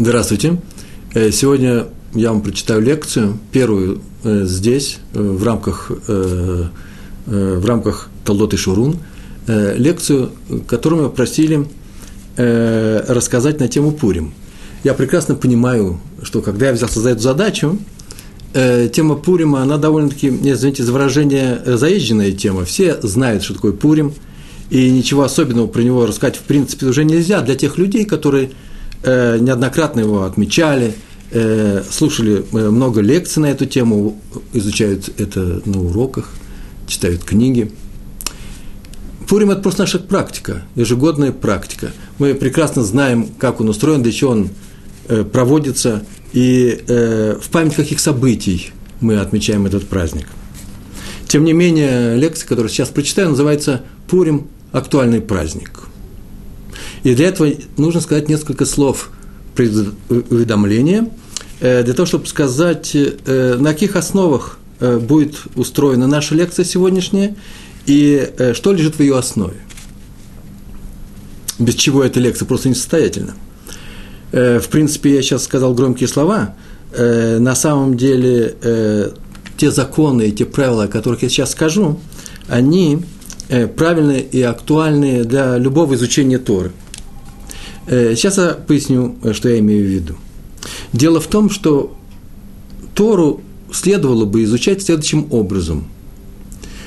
Здравствуйте. Э, сегодня я вам прочитаю лекцию, первую э, здесь, э, в рамках, в рамках Талдот и Шурун, лекцию, которую мы просили рассказать на тему Пурим. Я прекрасно понимаю, что когда я взялся за эту задачу, тема Пурима, она довольно-таки, извините за выражение, заезженная тема. Все знают, что такое Пурим, и ничего особенного про него рассказать в принципе уже нельзя для тех людей, которые – неоднократно его отмечали, э, слушали э, много лекций на эту тему, изучают это на уроках, читают книги. Пурим – это просто наша практика, ежегодная практика. Мы прекрасно знаем, как он устроен, для чего он э, проводится, и э, в память каких событий мы отмечаем этот праздник. Тем не менее, лекция, которую сейчас прочитаю, называется «Пурим – актуальный праздник». И для этого нужно сказать несколько слов предуведомления, э, для того, чтобы сказать, э, на каких основах э, будет устроена наша лекция сегодняшняя и что лежит в ее основе. Без чего эта лекция просто несостоятельна. В принципе, я сейчас сказал громкие слова. На самом деле, те законы и те правила, о которых я сейчас скажу, они правильные и актуальные для любого изучения Торы – сейчас я поясню, э, что я имею в виду. Дело в том, что Тору следовало бы изучать следующим образом.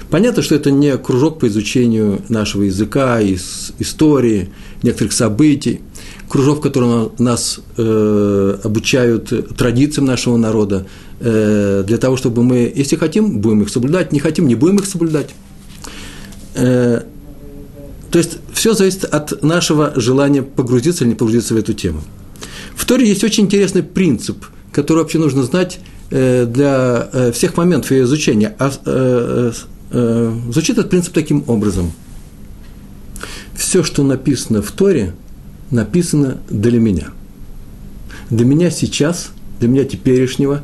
Понятно, что это не кружок по изучению нашего языка, истории, некоторых событий, кружок, в котором нас э, обучают традициям нашего народа, э, для того, чтобы мы, если хотим, будем их соблюдать, не хотим, не будем их соблюдать. Э, то есть все зависит от нашего желания погрузиться или не погрузиться в эту тему. В Торе есть очень интересный принцип, который вообще нужно знать э, для э, всех моментов ее изучения. А, э, звучит этот принцип таким образом. Все, что написано в Торе, написано для меня. Для меня сейчас, для меня теперешнего,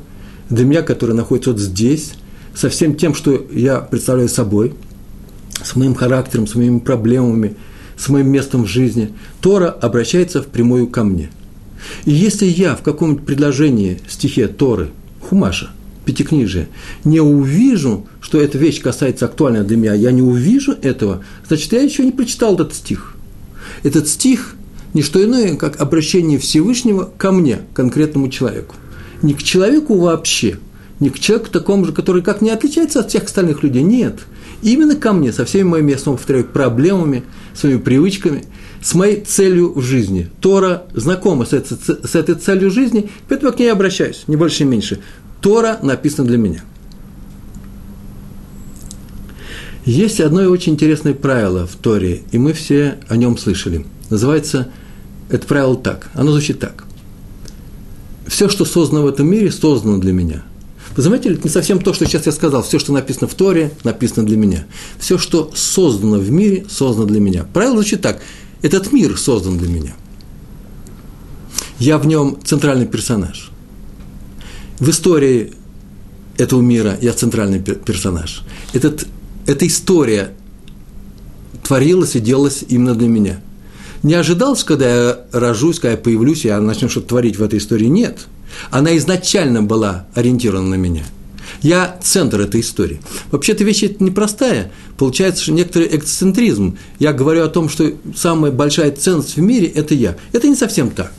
для меня, который находится вот здесь, со всем тем, что я представляю собой – с моим характером, с моими проблемами, с моим местом в жизни, Тора обращается впрямую ко мне. И если я в каком-нибудь предложении, стихе Торы, Хумаша, Пятикнижия, не увижу, что эта вещь касается актуальна для меня, я не увижу этого, значит, я еще не прочитал этот стих. Этот стих – не что иное, как обращение Всевышнего ко мне, конкретному человеку. Не к человеку вообще, не к человеку такому же, который как не отличается от всех остальных людей, нет – Именно ко мне, со всеми моими, я снова повторяю, проблемами, своими привычками, с моей целью в жизни. Тора знакома с, этой, с этой целью жизни, поэтому я к ней обращаюсь, не больше, не меньше. Тора написана для меня. Есть одно очень интересное правило в Торе, и мы все о нем слышали. Называется это правило так. Оно звучит так. Все, что создано в этом мире, создано для меня – вы заметили, это не совсем то, что сейчас я сказал. Все, что написано в Торе, написано для меня. Все, что создано в мире, создано для меня. Правило звучит так. Этот мир создан для меня. Я в нем центральный персонаж. В истории этого мира я центральный персонаж. Этот, эта история творилась и делалась именно для меня. Не ожидал, что когда я рожусь, когда я появлюсь, я начну что-то творить в этой истории. Нет – она изначально была ориентирована на меня. Я центр этой истории. Вообще-то вещь это непростая. Получается, что некоторый эксцентризм. Я говорю о том, что самая большая ценность в мире – это я. Это не совсем так.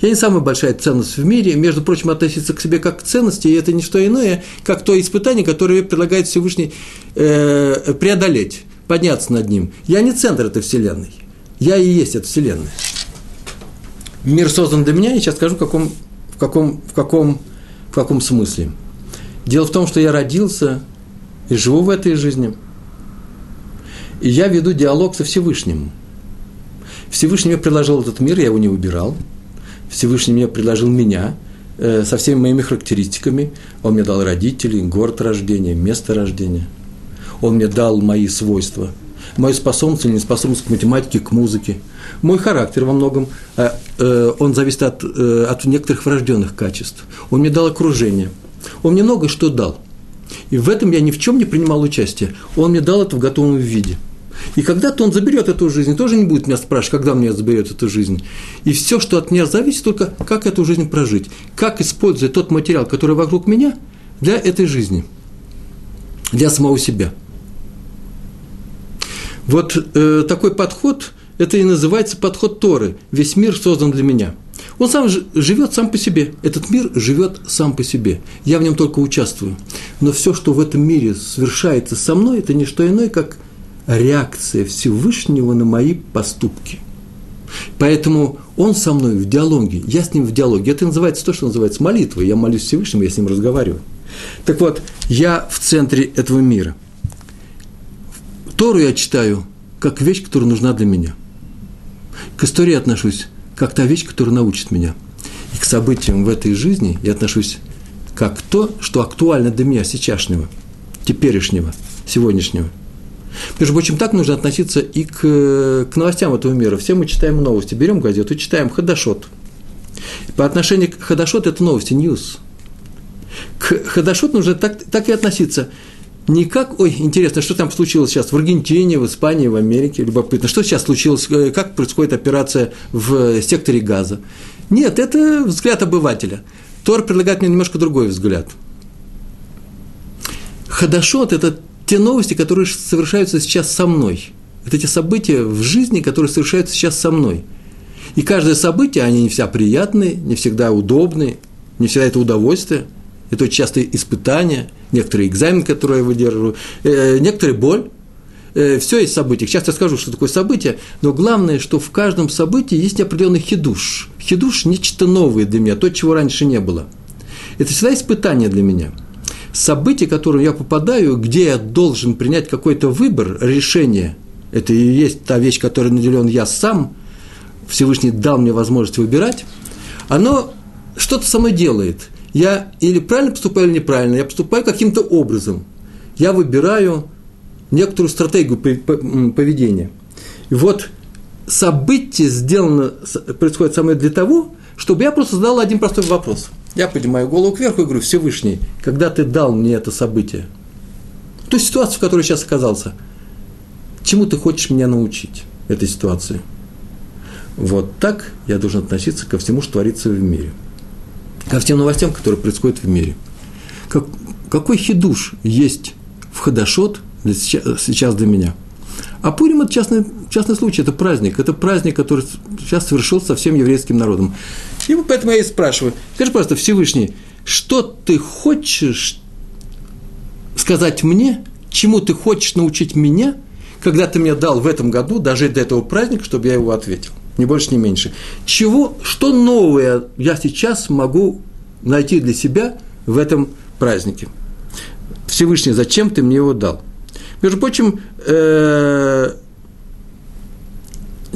Я не самая большая ценность в мире, между прочим, относиться к себе как к ценности, и это не что иное, как то испытание, которое предлагает Всевышний э, преодолеть, подняться над ним. Я не центр этой вселенной. Я и есть эта вселенная. Мир создан для меня, и сейчас скажу, в каком в каком, в каком, в каком смысле? Дело в том, что я родился и живу в этой жизни. И я веду диалог со Всевышним. Всевышний мне предложил этот мир, я его не выбирал. Всевышний мне предложил меня э, со всеми моими характеристиками. Он мне дал родителей, город рождения, место рождения. Он мне дал мои свойства – мою способность или неспособность к математике, к музыке. Мой характер во многом, э, э, он зависит от, э, от некоторых врожденных качеств. Он мне дал окружение. Он мне многое что дал. И в этом я ни в чем не принимал участие. Он мне дал это в готовом виде. И когда-то он заберет эту жизнь, тоже не будет меня спрашивать, когда меня заберет эту жизнь. И все, что от меня зависит, только как эту жизнь прожить, как использовать тот материал, который вокруг меня, для этой жизни, для самого себя. Вот э, такой подход, это и называется подход Торы. Весь мир создан для меня. Он сам живет сам по себе. Этот мир живет сам по себе. Я в нем только участвую. Но все, что в этом мире совершается со мной, это не что иное, как реакция Всевышнего на мои поступки. Поэтому он со мной в диалоге, я с ним в диалоге. Это называется то, что называется молитва. Я молюсь Всевышнему, я с ним разговариваю. Так вот, я в центре этого мира. Тору я читаю как вещь, которая нужна для меня. К истории отношусь как та вещь, которая научит меня. И к событиям в этой жизни я отношусь как то, что актуально для меня сейчасшнего, теперешнего, сегодняшнего. Между прочим, так нужно относиться и к, к новостям этого мира. Все мы читаем новости. Берем газету, читаем Хадашот. По отношению к Хадашот это новости, ньюс. К Хадашот нужно так, так и относиться. Не как, ой, интересно, что там случилось сейчас в Аргентине, в Испании, в Америке, любопытно, что сейчас случилось, э, как происходит операция в секторе газа. Нет, это взгляд обывателя. Тор предлагает мне немножко другой взгляд. Хадашот – это те новости, которые совершаются сейчас со мной. Это те события в жизни, которые совершаются сейчас со мной. И каждое событие, они не всегда приятные, не всегда удобные, не всегда это удовольствие. Это часто испытания, некоторые экзамены, которые я выдерживаю, э, некоторые боль. Э, все есть события. Сейчас я скажу, что такое событие, но главное, что в каждом событии есть определенный хидуш. Хидуш – нечто новое для меня, то, чего раньше не было. Это всегда испытание для меня – событие, в которое я попадаю, где я должен принять какой-то выбор, решение, это и есть та вещь, которой наделен я сам, Всевышний дал мне возможность выбирать, оно что-то со мной делает. Я или правильно поступаю, или неправильно, я поступаю каким-то образом. Я выбираю некоторую стратегию поведения. И вот событие сделано, происходит со мной для того, чтобы я просто задал один простой вопрос – я поднимаю голову кверху и говорю, Всевышний, когда ты дал мне это событие, ту ситуацию, в которой сейчас оказался, чему ты хочешь меня научить этой ситуации? Вот так я должен относиться ко всему, что творится в мире. Ко всем новостям, которые происходят в мире. Как, какой хидуш есть в Хадашот для, сейчас для меня? А Пурим – это частный, частный случай, это праздник. Это праздник, который сейчас совершился со всем еврейским народом. И поэтому я и спрашиваю, скажи, пожалуйста, Всевышний, что ты хочешь сказать мне, чему ты хочешь научить меня, когда ты мне дал в этом году дожить до этого праздника, чтобы я его ответил. Ни больше, ни меньше. Чего, что новое я сейчас могу найти для себя в этом празднике? Всевышний, зачем ты мне его дал? Между прочим, э,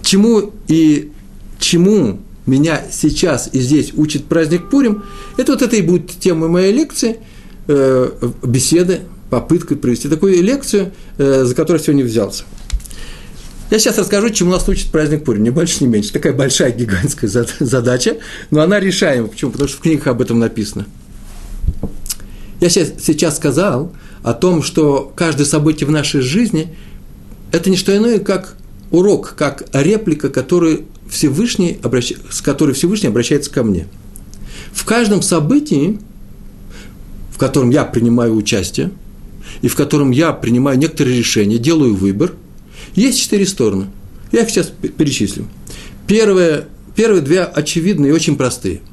чему и чему меня сейчас и здесь учит праздник Пурим, это вот это и будет тема моей лекции, э, беседы, попытка провести такую лекцию, э, за которую сегодня взялся. Я сейчас расскажу, чему нас учит праздник Пурим, ни больше, ни меньше. Такая большая гигантская задача, но она решаема. Почему? Потому что в книгах об этом написано. Я сейчас сказал о том, что каждое событие в нашей жизни – это не что иное, как урок, как реплика, который Всевышний обращ... с которой Всевышний обращается ко мне. В каждом событии, в котором я принимаю участие, и в котором я принимаю некоторые решения, делаю выбор, есть четыре стороны. Я их сейчас перечислю. Первое, первые две очевидные и очень простые –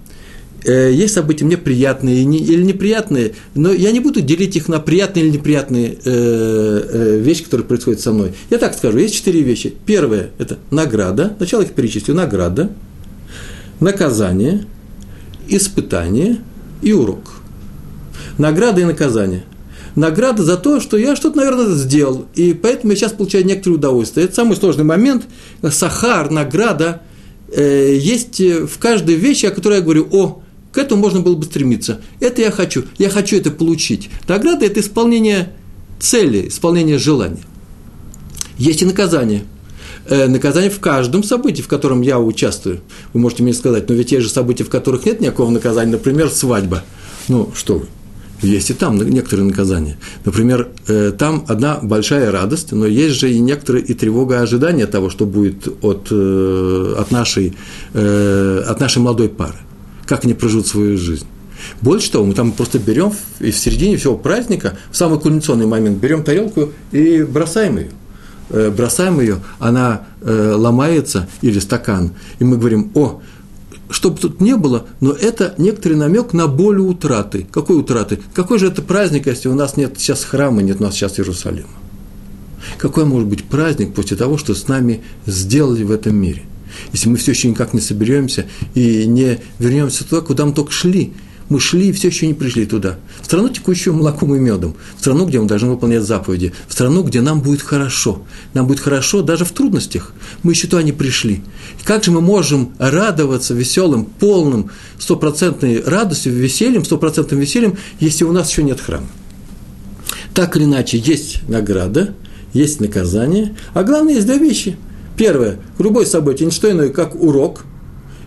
Э, есть события мне приятные или неприятные, но я не буду делить их на приятные или неприятные э, э, вещи, которые происходят со мной. Я так скажу, есть четыре вещи. Первое – это награда, сначала их перечислю, награда, наказание, испытание и урок. Награда и наказание. Награда за то, что я что-то, наверное, сделал, и поэтому я сейчас получаю некоторое удовольствие. Это самый сложный момент. Сахар, награда – есть в каждой вещи, о которой я говорю, о, к этому можно было бы стремиться. Это я хочу. Я хочу это получить. Награда – это исполнение цели, исполнение желания. Есть и наказание. Э, наказание в каждом событии, в котором я участвую. Вы можете мне сказать, но ведь есть же события, в которых нет никакого наказания. Например, свадьба. Ну, что вы. Есть и там некоторые наказания. Например, э, там одна большая радость, но есть же и некоторые и тревога ожидания того, что будет от, э, от, нашей, э, от нашей молодой пары. Как они проживут свою жизнь. Больше того, мы там просто берем и в середине всего праздника, в самый кульминационный момент, берем тарелку и бросаем ее. Бросаем ее, она ломается, или стакан, и мы говорим, о, что бы тут ни было, но это некоторый намек на боль утраты. Какой утраты? Какой же это праздник, если у нас нет сейчас храма, нет у нас сейчас Иерусалима? Какой может быть праздник после того, что с нами сделали в этом мире? Если мы все еще никак не соберемся и не вернемся туда, куда мы только шли – мы шли и все еще не пришли туда. В страну, текущую молоком и медом. В страну, где мы должны выполнять заповеди. В страну, где нам будет хорошо. Нам будет хорошо даже в трудностях. Мы еще туда не пришли. Как же мы можем радоваться веселым, полным, стопроцентной радостью, весельем, стопроцентным весельем, если у нас еще нет храма? Так или иначе, есть награда, есть наказание, а главное, есть две вещи. Первое, любое событие, не что иное, как урок –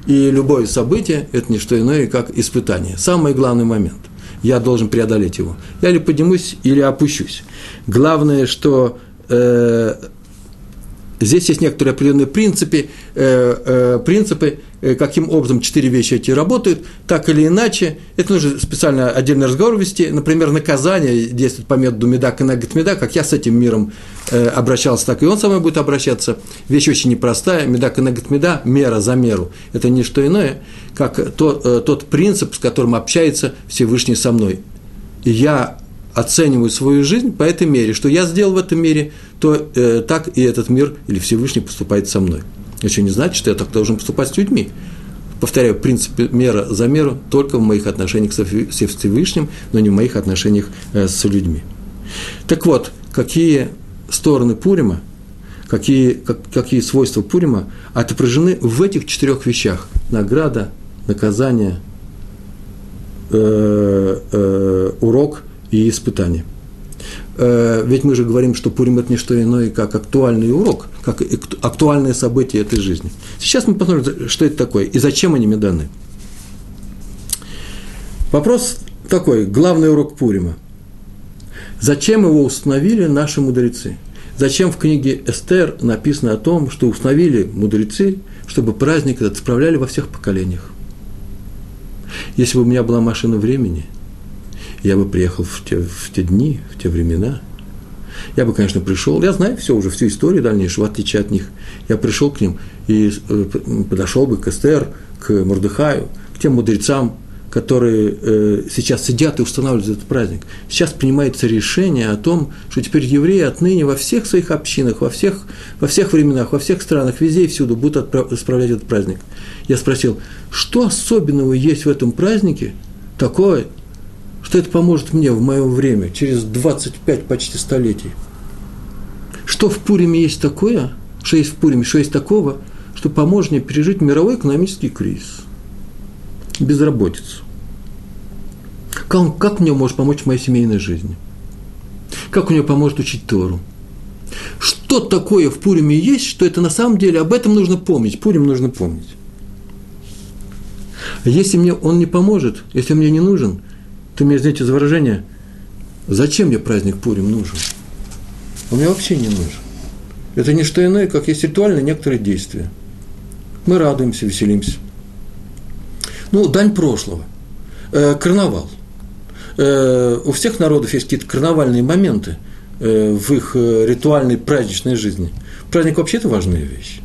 и любое событие – это не что иное, как испытание. Самый главный момент. Я должен преодолеть его. Я или поднимусь, или опущусь. Главное, что э, Здесь есть некоторые определенные принципы, э, э, принципы, э, каким образом четыре вещи эти работают, так или иначе. Это нужно специально отдельный разговор вести. Например, наказание действует по методу меда и меда, как я с этим миром обращался, так и он со мной будет обращаться. Вещь очень непростая. Меда и меда, мера за меру. Это не что иное, как то, тот принцип, с которым общается Всевышний со мной. И я оцениваю свою жизнь по этой мере, что я сделал в этом мире, то э, так и этот мир или Всевышний поступает со мной. Еще не значит, что я так должен поступать с людьми. Повторяю, принцип мера за меру только в моих отношениях со Всевышним, но не в моих отношениях э, с людьми. Так вот, какие стороны Пурима, какие, как, какие свойства Пурима отображены в этих четырех вещах. Награда, наказание, э, э, урок – и испытания. Э, ведь мы же говорим, что Пурим – это не что иное, как актуальный урок, как актуальное событие этой жизни. Сейчас мы посмотрим, что это такое и зачем они мне даны. Вопрос такой, главный урок Пурима. Зачем его установили наши мудрецы? Зачем в книге Эстер написано о том, что установили мудрецы, чтобы праздник этот справляли во всех поколениях? Если бы у меня была машина времени – я бы приехал в те, в те дни, в те времена. Я бы, конечно, пришел, я знаю все уже, всю историю дальнейшую, в отличие от них. Я пришел к ним и э, подошел бы к Эстер, к Мордыхаю, к тем мудрецам, которые э, сейчас сидят и устанавливают этот праздник. Сейчас принимается решение о том, что теперь евреи отныне во всех своих общинах, во всех, во всех временах, во всех странах, везде и всюду будут справлять этот праздник. Я спросил, что особенного есть в этом празднике такое, что это поможет мне в мое время, через 25 почти столетий. Что в Пуриме есть такое, что есть в Пуриме, что есть такого, что поможет мне пережить мировой экономический кризис, безработицу. Как, как мне может помочь в моей семейной жизни? Как него поможет учить Тору? Что такое в Пуриме есть, что это на самом деле, об этом нужно помнить, Пурим нужно помнить. А если мне он не поможет, если он мне не нужен, ты мне извините за выражение, зачем мне праздник Пурим нужен? Он мне вообще не нужен. Это не что иное, как есть ритуальные некоторые действия. Мы радуемся, веселимся. Ну, дань прошлого. Э, карнавал. Э, у всех народов есть какие-то карнавальные моменты э, в их э, ритуальной праздничной жизни. Праздник вообще это важная вещь.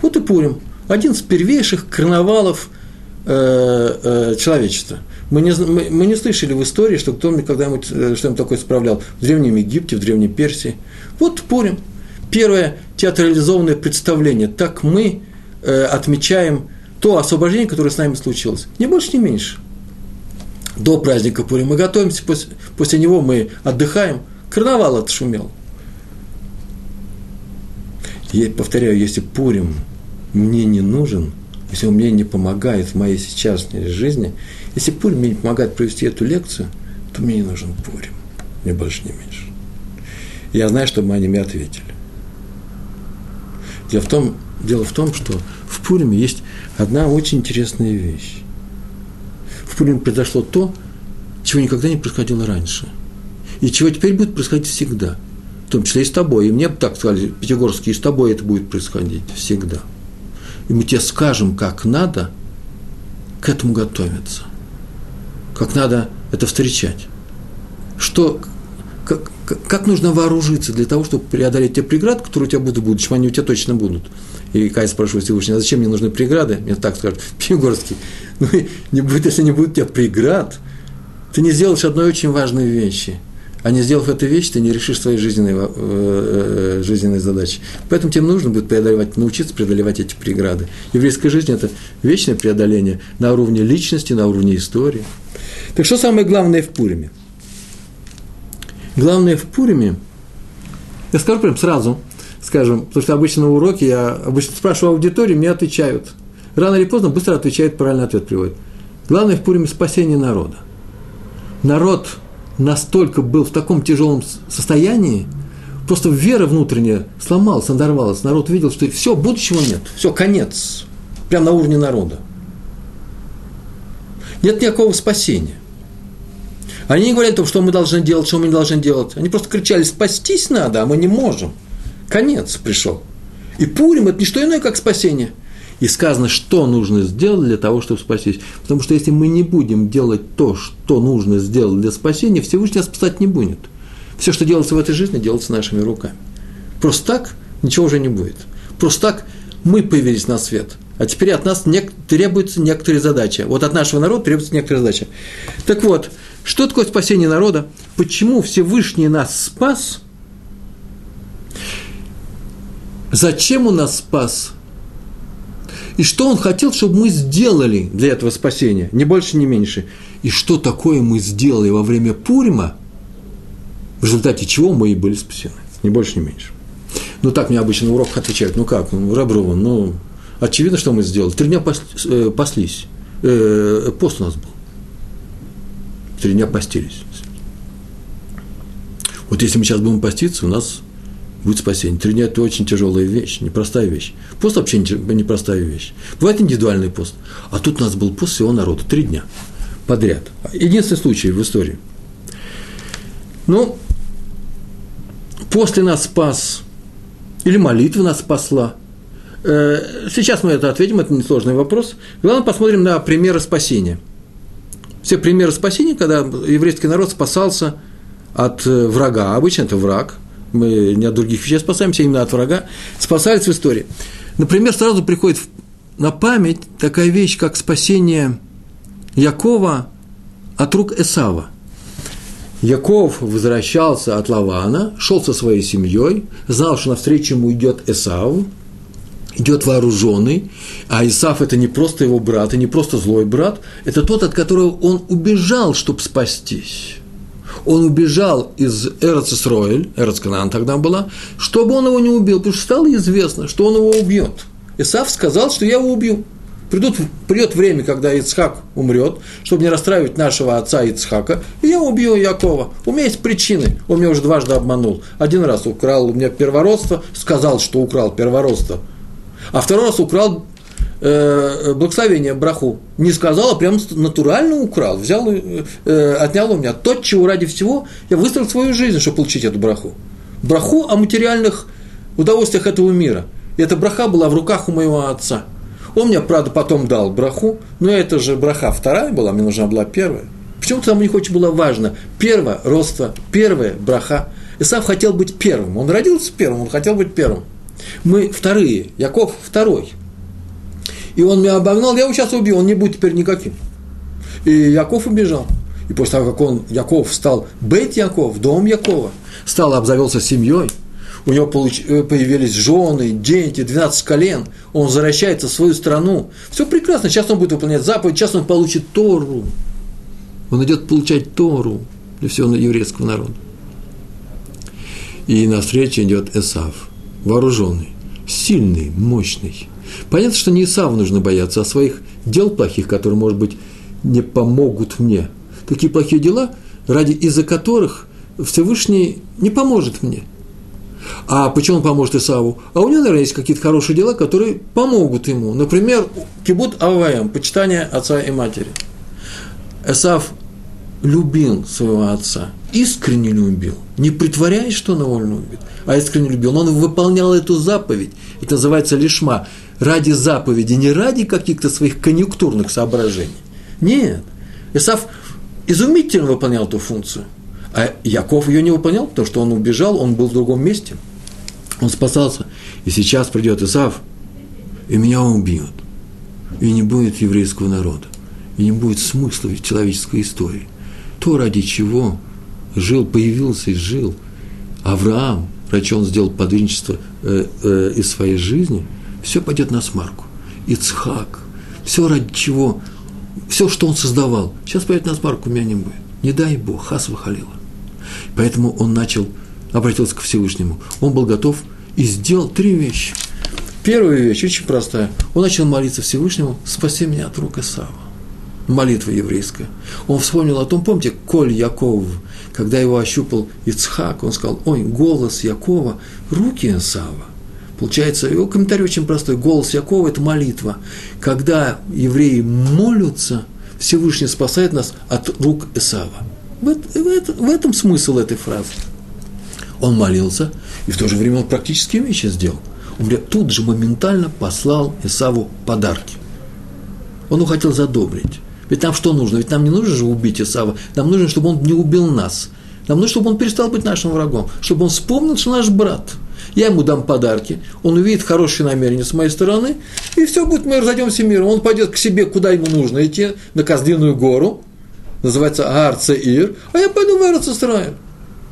Вот и Пурим. Один из первейших карнавалов э, э, человечества – мы не, мы, мы не слышали в истории, что кто-нибудь когда-нибудь э, что-нибудь такое справлял в Древнем Египте, в Древней Персии. Вот Пурим. Первое театрализованное представление. Так мы э, отмечаем то освобождение, которое с нами случилось. Ни больше, ни меньше. До праздника Пурим мы готовимся, после, после него мы отдыхаем. Карнавал отшумел. Я повторяю, если Пурим мне не нужен, если он мне не помогает в моей сейчасшней жизни, если Пурим мне не помогает провести эту лекцию, то мне не нужен Пурим. Мне больше, не меньше. Я знаю, что мы они мне ответили. Дело в, том, дело в том, что в Пуриме есть одна очень интересная вещь. В Пуриме произошло то, чего никогда не происходило раньше. И чего теперь будет происходить всегда. В том числе и с тобой. И мне так сказали, Пятигорский, и с тобой это будет происходить всегда. И мы тебе скажем, как надо к этому готовиться. Как надо это встречать. Что, как, как нужно вооружиться для того, чтобы преодолеть те преграды, которые у тебя будут в будущем, они у тебя точно будут. И Кай спрашивает Всевышний, а зачем мне нужны преграды? Мне так скажут, Пьюгорский, ну, не будет, если не будет у тебя преград, ты не сделаешь одной очень важной вещи. А не сделав эту вещь, ты не решишь своей жизненной, э, э, жизненной задачи. Поэтому тебе нужно будет преодолевать, научиться преодолевать эти преграды. Еврейская жизнь – это вечное преодоление на уровне личности, на уровне истории. Так что самое главное в Пуриме? Главное в Пуриме, я скажу прям сразу, скажем, потому что обычно на уроке я обычно спрашиваю аудиторию, мне отвечают. Рано или поздно быстро отвечают, правильный ответ приводит. Главное в Пуриме – спасение народа. Народ настолько был в таком тяжелом состоянии, просто вера внутренняя сломалась, надорвалась. Народ видел, что все, будущего нет, все, конец. Прямо на уровне народа. Нет никакого спасения. Они не говорили о том, что мы должны делать, что мы не должны делать. Они просто кричали, спастись надо, а мы не можем. Конец пришел. И Пурим – это не что иное, как спасение. И сказано, что нужно сделать для того, чтобы спастись. Потому что если мы не будем делать то, что нужно сделать для спасения, Всевышний нас спасать не будет. Все, что делается в этой жизни, делается нашими руками. Просто так ничего уже не будет. Просто так мы появились на свет. А теперь от нас нек- требуются некоторые задачи. Вот от нашего народа требуются некоторые задачи. Так вот, что такое спасение народа? Почему Всевышний нас спас? Зачем он нас спас? И что он хотел, чтобы мы сделали для этого спасения? Ни больше, ни меньше. И что такое мы сделали во время Пурима, в результате чего мы и были спасены. Ни больше, ни меньше. Ну, так мне обычно на уроках отвечают. Ну, как, ну, Раброва, ну, очевидно, что мы сделали. Три дня э, паслись. Э, пост у нас был три дня постились. Вот если мы сейчас будем поститься, у нас будет спасение. Три дня – это очень тяжелая вещь, непростая вещь. Пост вообще непростая вещь. Бывает индивидуальный пост. А тут у нас был пост всего народа, три дня подряд. Единственный случай в истории. Ну, после нас спас, или молитва нас спасла. Э, сейчас мы это ответим, это несложный вопрос. Главное, посмотрим на примеры спасения – все примеры спасения, когда еврейский народ спасался от э, врага, обычно это враг, мы не от других вещей спасаемся, именно от врага, спасались в истории. Например, сразу приходит на память такая вещь, как спасение Якова от рук Эсава. Яков возвращался от Лавана, шел со своей семьей, знал, что навстречу ему идет Эсав, идет вооруженный, а Исаф это не просто его брат, и не просто злой брат, это тот, от которого он убежал, чтобы спастись. Он убежал из Эрцисроэль, Эрцканан тогда была, чтобы он его не убил, потому что стало известно, что он его убьет. Исаф сказал, что я его убью. Придут, придет время, когда Ицхак умрет, чтобы не расстраивать нашего отца Ицхака, и я убью Якова. У меня есть причины. Он меня уже дважды обманул. Один раз украл у меня первородство, сказал, что украл первородство – а второй раз украл э, благословение браху. Не сказал, а прям натурально украл. Взял э, отнял у меня то, чего ради всего я выстроил свою жизнь, чтобы получить эту браху. Браху о материальных удовольствиях этого мира. И эта браха была в руках у моего отца. Он мне, правда, потом дал браху, но это же браха вторая была, мне нужна была первая. Почему-то там у них очень было важно. Первое – родство, первое – браха. Исав хотел быть первым. Он родился первым, он хотел быть первым. Мы вторые, Яков второй. И он меня обогнал, я его сейчас убью, он не будет теперь никаким. И Яков убежал. И после того, как он, Яков, стал Бейт Яков, дом Якова, стал, обзавелся семьей, у него получ, э, появились жены, дети, 12 колен, он возвращается в свою страну. Все прекрасно, сейчас он будет выполнять заповедь, сейчас он получит Тору. Он идет получать Тору для всего еврейского народа. И на встречу идет Эсав – вооруженный, сильный, мощный. Понятно, что не Исаву нужно бояться, а своих дел плохих, которые, может быть, не помогут мне. Такие плохие дела, ради из-за которых Всевышний не поможет мне. А почему он поможет Исаву? А у него, наверное, есть какие-то хорошие дела, которые помогут ему. Например, кибут аваем, почитание отца и матери. Исав любил своего отца, искренне любил, не притворяясь, что он его любит, а искренне любил. Он выполнял эту заповедь, это называется лишма, ради заповеди, не ради каких-то своих конъюнктурных соображений. Нет, Исав изумительно выполнял эту функцию, а Яков ее не выполнял, потому что он убежал, он был в другом месте, он спасался. И сейчас придет Исав, и меня убьют, и не будет еврейского народа, и не будет смысла в человеческой истории. То, ради чего жил, появился и жил Авраам, ради он сделал подвижничество э, э, из своей жизни, все пойдет на смарку. Ицхак, все ради чего, все, что он создавал, сейчас пойдет на смарку, у меня не будет. Не дай Бог, хас выхалила. Поэтому он начал, обратился к Всевышнему. Он был готов и сделал три вещи. Первая вещь очень простая. Он начал молиться Всевышнему, спаси меня от рук Исава. Молитва еврейская. Он вспомнил о том, помните, Коль Яков, когда его ощупал Ицхак, он сказал, ой, голос Якова, руки Исава. Получается, его комментарий очень простой. Голос Якова – это молитва. Когда евреи молятся, Всевышний спасает нас от рук Исава. В, в, в этом смысл этой фразы. Он молился, и в то же время он практические вещи сделал. Он тут же моментально послал Исаву подарки. Он его хотел задобрить. Ведь нам что нужно? Ведь нам не нужно же убить Исава. Нам нужно, чтобы он не убил нас. Нам нужно, чтобы он перестал быть нашим врагом. Чтобы он вспомнил, что наш брат – я ему дам подарки, он увидит хорошие намерения с моей стороны, и все будет, мы разойдемся миром. Он пойдет к себе, куда ему нужно идти, на Козлиную гору, называется Арцеир, а я пойду в Эрцисраиль.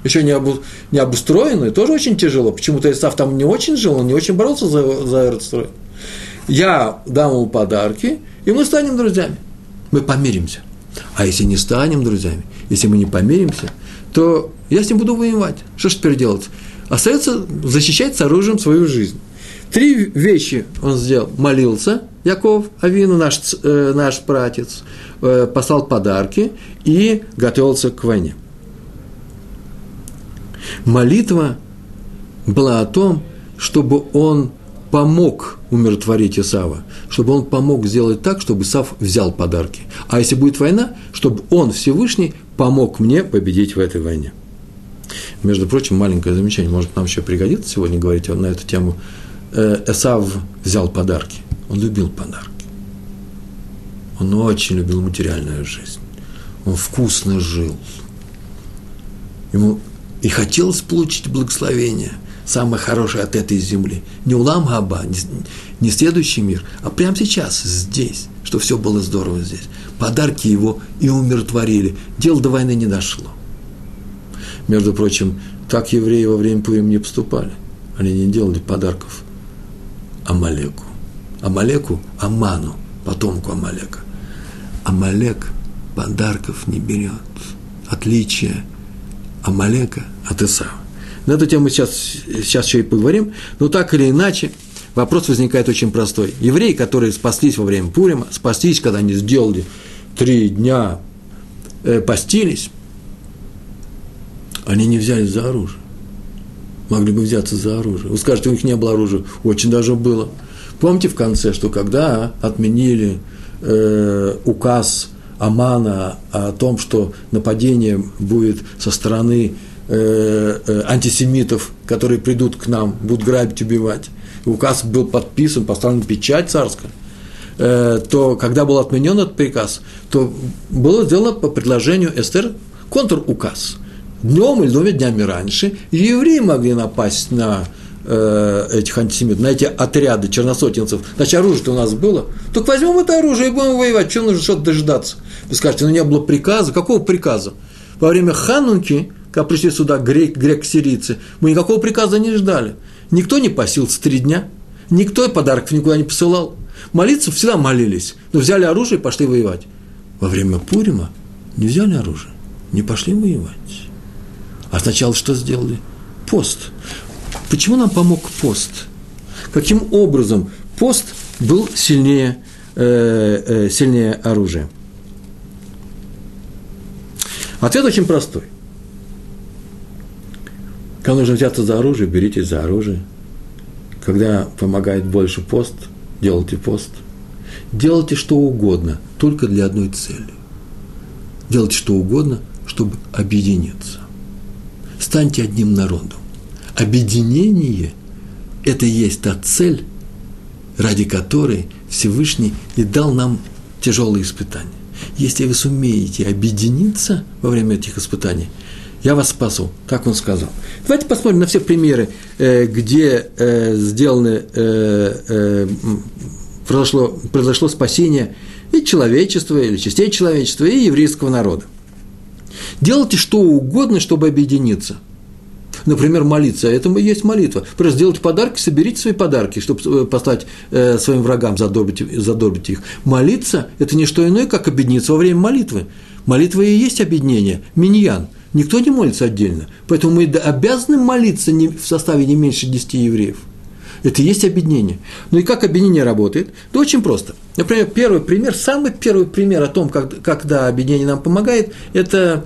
Еще не, обу, не обустроенный, тоже очень тяжело. Почему-то Исав там не очень жил, он не очень боролся за, за Эрцисраиль. Я дам ему подарки, и мы станем друзьями. Мы помиримся. А если не станем друзьями, если мы не помиримся, то я с ним буду воевать. Что ж теперь делать? остается защищать с оружием свою жизнь. Три вещи он сделал. Молился, Яков, Авину, наш, э, наш пратец, э, послал подарки и готовился к войне. Молитва была о том, чтобы он помог умиротворить Исава, чтобы он помог сделать так, чтобы Исав взял подарки. А если будет война, чтобы он, Всевышний, помог мне победить в этой войне. Между прочим, маленькое замечание, может, нам еще пригодится сегодня говорить на эту тему. Эсав взял подарки. Он любил подарки. Он очень любил материальную жизнь. Он вкусно жил. Ему и хотелось получить благословение, самое хорошее от этой земли. Не улам габа, не, не следующий мир, а прямо сейчас, здесь, что все было здорово здесь. Подарки его и умиротворили. Дело до войны не дошло. Между прочим, так евреи во время Пурим не поступали. Они не делали подарков Амалеку. Амалеку – Аману, потомку Амалека. Амалек подарков не берет. Отличие Амалека от Исава. На эту тему сейчас, сейчас еще и поговорим, но так или иначе, вопрос возникает очень простой. Евреи, которые спаслись во время Пурима, спаслись, когда они сделали три дня, э, постились – они не взялись за оружие. Могли бы взяться за оружие. Вы скажете, у них не было оружия. Очень даже было. Помните в конце, что когда отменили э, указ Амана о том, что нападение будет со стороны антисемитов, которые придут к нам, будут грабить, убивать, указ был подписан, поставлен печать царская, э, то когда был отменен этот приказ, то было сделано по предложению Эстер контр-указ – днем или двумя днями раньше, евреи могли напасть на э, этих антисемитов, на эти отряды черносотенцев, значит, оружие-то у нас было, только возьмем это оружие и будем воевать, чем нужно что-то дожидаться? Вы скажете, ну не было приказа, какого приказа? Во время Ханунки, когда пришли сюда грек, грек-сирийцы, мы никакого приказа не ждали. Никто не пасился три дня, никто подарков никуда не посылал. Молиться всегда молились, но взяли оружие и пошли воевать. Во время Пурима не взяли оружие, не пошли воевать. А сначала что сделали? Пост. Почему нам помог пост? Каким образом пост был сильнее, э, э, сильнее оружия? Ответ очень простой. Когда нужно взяться за оружие, берите за оружие. Когда помогает больше пост, делайте пост. Делайте что угодно, только для одной цели. делайте что угодно, чтобы объединиться. Станьте одним народом. Объединение – это и есть та цель, ради которой Всевышний и дал нам тяжелые испытания. Если вы сумеете объединиться во время этих испытаний, я вас спасу, как он сказал. Давайте посмотрим на все примеры, э, где э, сделаны, э, произошло, произошло спасение и человечества, или частей человечества, и еврейского народа. Делайте что угодно, чтобы объединиться – например, молиться, это и есть молитва. Просто сделайте подарки, соберите свои подарки, чтобы послать своим врагам, задобрить, задобрить их. Молиться – это не что иное, как объединиться во время молитвы. Молитва и есть объединение, миньян. Никто не молится отдельно. Поэтому мы обязаны молиться в составе не меньше 10 евреев. Это и есть объединение. Ну и как объединение работает? Да очень просто. Например, первый пример, самый первый пример о том, как, когда объединение нам помогает, это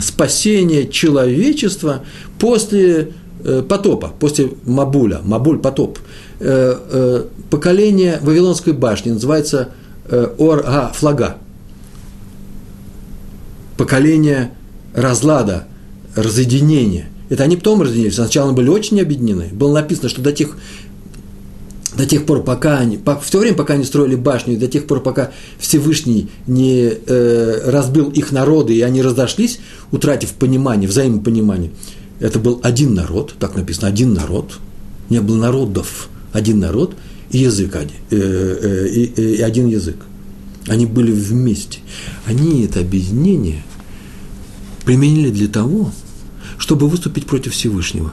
спасение человечества после э, потопа, после Мабуля, Мабуль потоп. Э, э, поколение Вавилонской башни называется Ор-А, флага. Поколение разлада, разъединения. Это они потом разъединились. Сначала они были очень объединены. Было написано, что до тех до тех пор, пока они, в то время, пока они строили башню, до тех пор, пока Всевышний не э, разбил их народы, и они разошлись, утратив понимание, взаимопонимание, это был один народ, так написано, один народ, не было народов, один народ и язык один, э, э, и, и один язык. Они были вместе. Они это объединение применили для того, чтобы выступить против Всевышнего.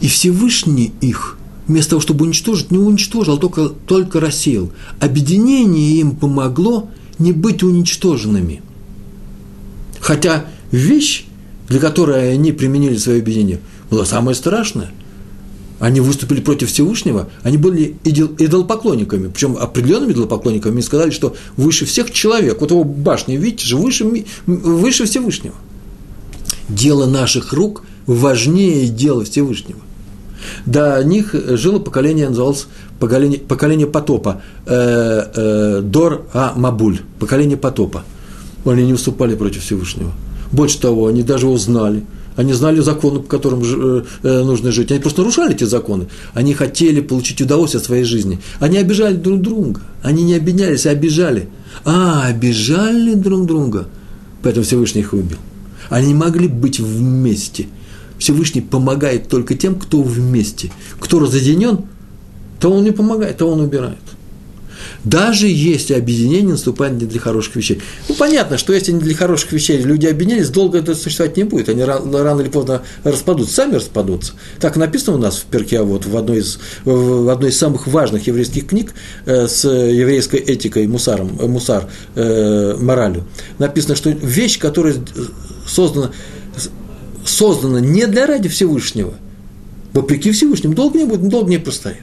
И Всевышний их – вместо того, чтобы уничтожить, не уничтожил, а только, только рассеял. Объединение им помогло не быть уничтоженными. Хотя вещь, для которой они применили свое объединение, была самая страшная. Они выступили против Всевышнего, они были идол, идолопоклонниками, причем определенными идолопоклонниками, и сказали, что выше всех человек, вот его башня, видите же, выше, выше Всевышнего. Дело наших рук важнее дела Всевышнего – до них жило поколение, называлось поколение, поколение потопа, э, э, Дор А Мабуль, поколение потопа. Они не выступали против Всевышнего. Больше того, они даже его знали. Они знали законы, по которым э, э, нужно жить. Они просто нарушали эти законы. Они хотели получить удовольствие от своей жизни. Они обижали друг друга. Они не объединялись, а обижали. А, обижали друг друга. Поэтому Всевышний их убил. Они не могли быть вместе – Всевышний помогает только тем, кто вместе. Кто разъединен, то он не помогает, то он убирает. Даже если объединение наступает не для хороших вещей. Ну, понятно, что если не для хороших вещей люди объединились, долго это существовать не будет. Они рано, рано или поздно распадутся, сами распадутся. Так написано у нас в Перке, а вот в одной из, в одной из самых важных еврейских книг э, с еврейской этикой, мусаром, э, мусар, э, моралью. Написано, что вещь, которая создана создано не для ради Всевышнего, вопреки Всевышнему, долг не будет, долг не простоит.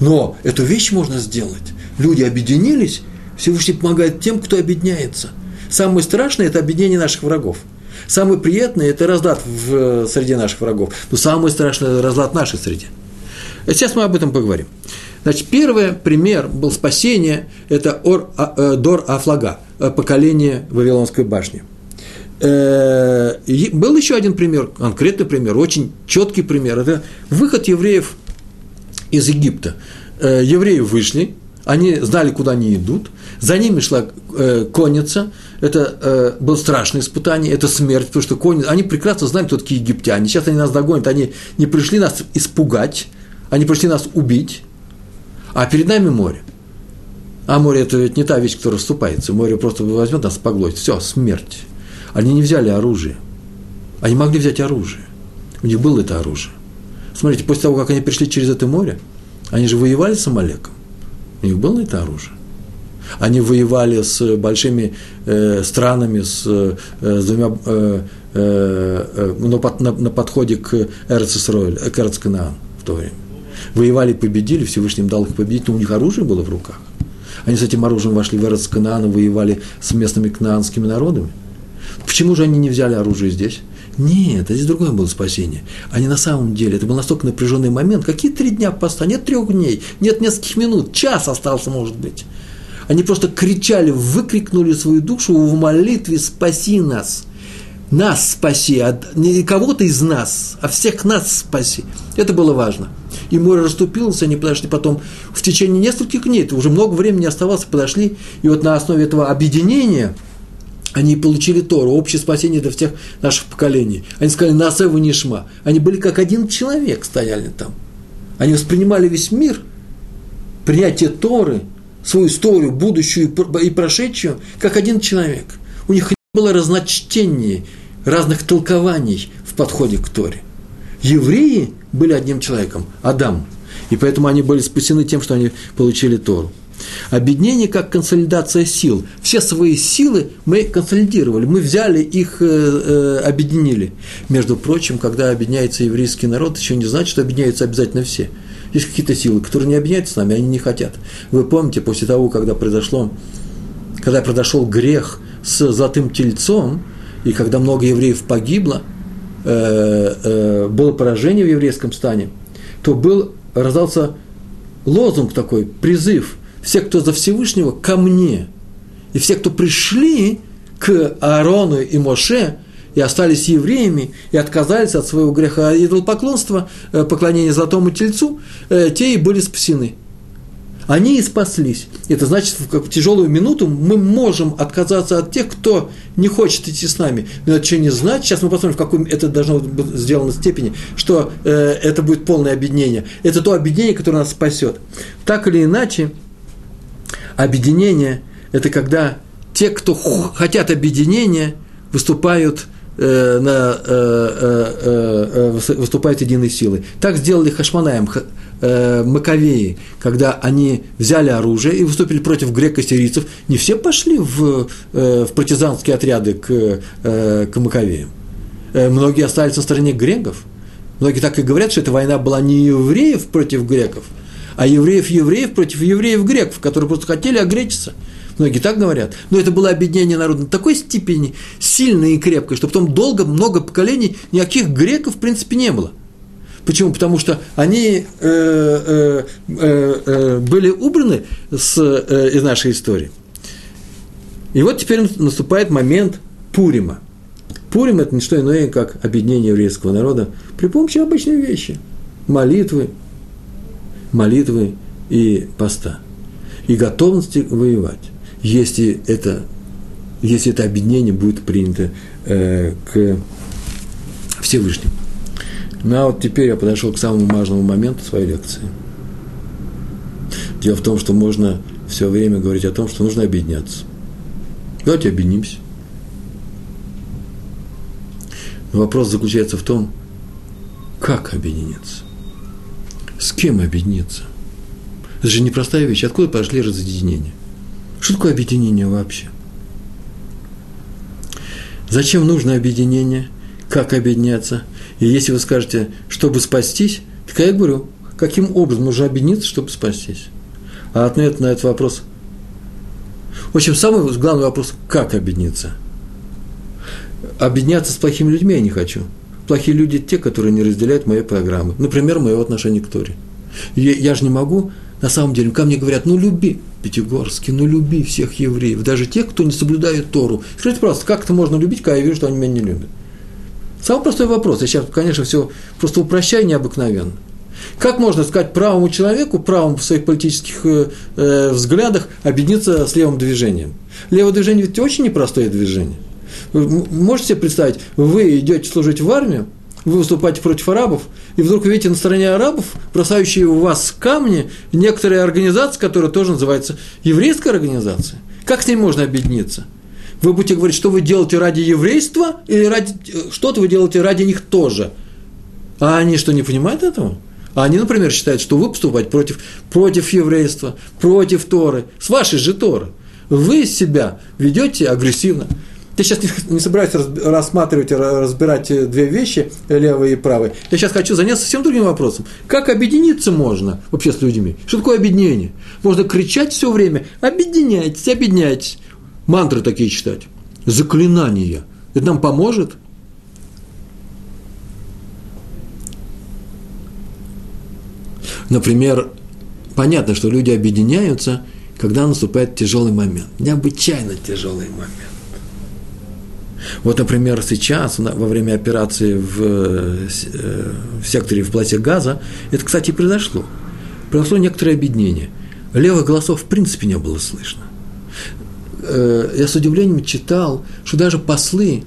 Но эту вещь можно сделать. Люди объединились, Всевышний помогает тем, кто объединяется. Самое страшное – это объединение наших врагов. Самое приятное – это разлад в среде наших врагов. Но самое страшное – это разлад в нашей среде. Сейчас мы об этом поговорим. Значит, первый пример был спасение – это Ор, а, э, Дор Афлага, э, поколение Вавилонской башни – Э, был еще один пример, конкретный пример, очень четкий пример. Это выход евреев из Египта. Э, евреи вышли, они знали, куда они идут, за ними шла э, конница, это было страшное испытание, это смерть, потому что конница, они прекрасно знали, кто такие египтяне. Сейчас они нас догонят, они не пришли нас испугать, они пришли нас убить, а перед нами море. А море – это ведь не та вещь, которая вступается. Море просто возьмет нас, поглотит. Все, смерть. Они не взяли оружие. Они могли взять оружие. У них было это оружие. Смотрите, после того, как они пришли через это море, они же воевали с Амалеком. У них было это оружие. Они воевали с большими э, странами, с, э, с двумя, э, э, э на, на, на подходе к Эрцисройль, к Эрцканаан в то время. Воевали, победили, Всевышний им дал их победить, но у них оружие было в руках. Они с этим оружием вошли в Эрцканаан и воевали с местными кнаанскими народами – Почему же они не взяли оружие здесь? Нет, здесь другое было спасение. Они на самом деле, это был настолько напряженный момент. Какие три дня поста? Нет трех дней, нет нескольких минут, час остался, может быть. Они просто кричали, выкрикнули свою душу в молитве «Спаси нас!» Нас спаси, не кого-то из нас, а всех нас спаси. Это было важно. И море расступилось, они подошли потом в течение нескольких дней, уже много времени оставалось, подошли, и вот на основе этого объединения они получили Тору, общее спасение для всех наших поколений. Они сказали «Насеву Нишма». Они были как один человек, стояли там. Они воспринимали весь мир, принятие Торы, свою историю, будущую и прошедшую, как один человек. У них не было разночтений, разных толкований в подходе к Торе. Евреи были одним человеком, Адам. И поэтому они были спасены тем, что они получили Тору. Объединение как консолидация сил. Все свои силы мы консолидировали, мы взяли их, э, э, объединили. Между прочим, когда объединяется еврейский народ, еще не значит, что объединяются обязательно все. Есть какие-то силы, которые не объединяются с нами, они не хотят. Вы помните, после того, когда произошло, когда произошел грех с золотым тельцом, и когда много евреев погибло, э, было поражение в еврейском стане, то был, раздался лозунг такой, призыв, все, кто за Всевышнего, ко мне. И все, кто пришли к Аарону и Моше, и остались евреями, и отказались от своего греха идолопоклонства, э, поклонения золотому тельцу, те и были спасены – они и спаслись. Это значит, в тяжелую минуту мы можем отказаться от тех, кто не хочет идти с нами. Но это что не значит, сейчас мы посмотрим, в какой это должно быть сделано степени, что э, это будет полное объединение. Это то объединение, которое нас спасет. Так или иначе, объединение – это когда те, кто хотят объединения, выступают э, на, э, э, выступают единой силой. Так сделали Хашманаем Маковеи, когда они взяли оружие и выступили против греко-сирийцев, не все пошли в, в партизанские отряды к, к Маковеям. Многие остались на стороне греков. Многие так и говорят, что эта война была не евреев против греков, а евреев-евреев против евреев-греков, которые просто хотели огречиться. Многие так говорят. Но это было объединение народа на такой степени сильное и крепкое, что потом долго, много поколений никаких греков в принципе не было – Почему? Потому что они э, э, э, э, были убраны с, э, из нашей истории. И вот теперь наступает момент Пурима. Пурим – это не что иное, как объединение еврейского народа при помощи обычной вещи – молитвы, молитвы и поста. И готовности воевать, если это, если это объединение будет принято э, к Всевышнему. Ну а вот теперь я подошел к самому важному моменту своей лекции. Дело в том, что можно все время говорить о том, что нужно объединяться. Давайте объединимся. Вопрос заключается в том, как объединиться. С кем объединиться? Это же непростая вещь. Откуда пошли разъединения? Что такое объединение вообще? Зачем нужно объединение? Как объединяться? И если вы скажете, чтобы спастись, так я говорю, каким образом нужно объединиться, чтобы спастись? А ответ на этот вопрос. В общем, самый главный вопрос, как объединиться? Объединяться с плохими людьми я не хочу. Плохие люди – те, которые не разделяют мои программы. Например, моего отношения к Торе. Я, я же не могу, на самом деле, ко мне говорят, ну люби Пятигорский, ну люби всех евреев, даже тех, кто не соблюдает Тору. Скажите, просто, как это можно любить, когда я вижу, что они меня не любят? Самый простой вопрос. Я сейчас, конечно, все просто упрощаю необыкновенно. Как можно сказать правому человеку, правому в своих политических э, э, взглядах объединиться с левым движением? Левое движение ведь очень непростое движение. Вы можете себе представить, вы идете служить в армию, вы выступаете против арабов, и вдруг видите на стороне арабов, бросающие у вас камни, некоторые организации, которая тоже называется еврейская организация. Как с ней можно объединиться? вы будете говорить, что вы делаете ради еврейства, или ради, что-то вы делаете ради них тоже. А они что, не понимают этого? А они, например, считают, что вы поступаете против, против еврейства, против Торы, с вашей же Торы. Вы себя ведете агрессивно. Я сейчас не, собираюсь рассматривать, разбирать две вещи, левые и правые. Я сейчас хочу заняться совсем другим вопросом. Как объединиться можно вообще с людьми? Что такое объединение? Можно кричать все время, объединяйтесь, объединяйтесь мантры такие читать, заклинания. Это нам поможет? Например, понятно, что люди объединяются, когда наступает тяжелый момент, необычайно тяжелый момент. Вот, например, сейчас, во время операции в, э, в секторе в плате газа, это, кстати, и произошло. Произошло некоторое объединение. Левых голосов в принципе не было слышно. Э, я с удивлением читал, что даже послы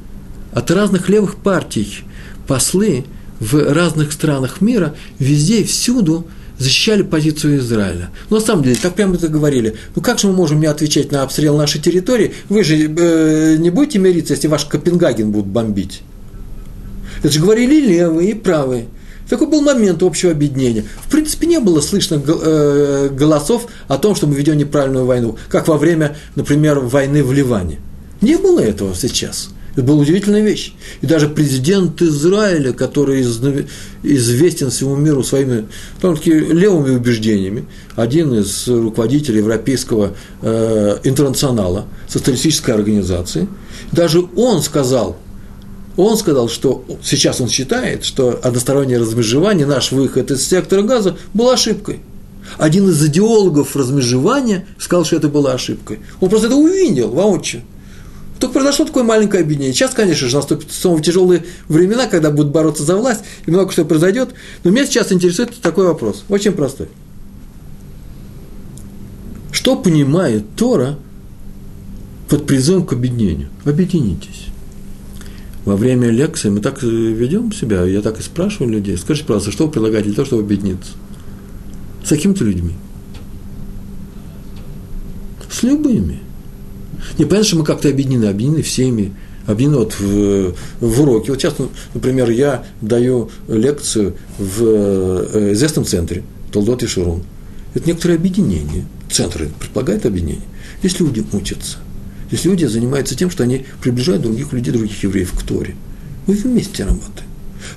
от разных левых партий, послы в разных странах мира, везде и всюду защищали позицию Израиля. Но на самом деле, так прямо это говорили. Ну как же мы можем не отвечать на обстрел нашей территории? Вы же э, не будете мириться, если ваш Копенгаген будут бомбить. Это же говорили левые и правые. Такой был момент общего объединения. В принципе, не было слышно э, голосов о том, что мы ведем неправильную войну, как во время, например, войны в Ливане. Не было этого сейчас. Это была удивительная вещь. И даже президент Израиля, который известен всему миру своими таки левыми убеждениями, один из руководителей европейского э, интернационала, социалистической организации, даже он сказал, он сказал, что сейчас он считает, что одностороннее размежевание, наш выход из сектора газа был ошибкой. Один из идеологов размежевания сказал, что это была ошибкой. Он просто это увидел воочию. Только произошло такое маленькое объединение. Сейчас, конечно же, наступят снова тяжелые времена, когда будут бороться за власть, и много что произойдет. Но меня сейчас интересует такой вопрос, очень простой. Что понимает Тора под призывом к объединению? Объединитесь. Во время лекции мы так ведем себя, я так и спрашиваю людей, скажите, пожалуйста, что вы предлагаете для того, чтобы объединиться? С какими-то людьми? С любыми. Не понятно, что мы как-то объединены, объединены всеми, объединены вот в, в уроке. Вот сейчас, например, я даю лекцию в э, известном центре, Толдот и Шурун. Это некоторое объединение. Центр предполагает объединение. Здесь люди учатся. Здесь люди занимаются тем, что они приближают других людей, других евреев к Торе. Мы вместе работаем.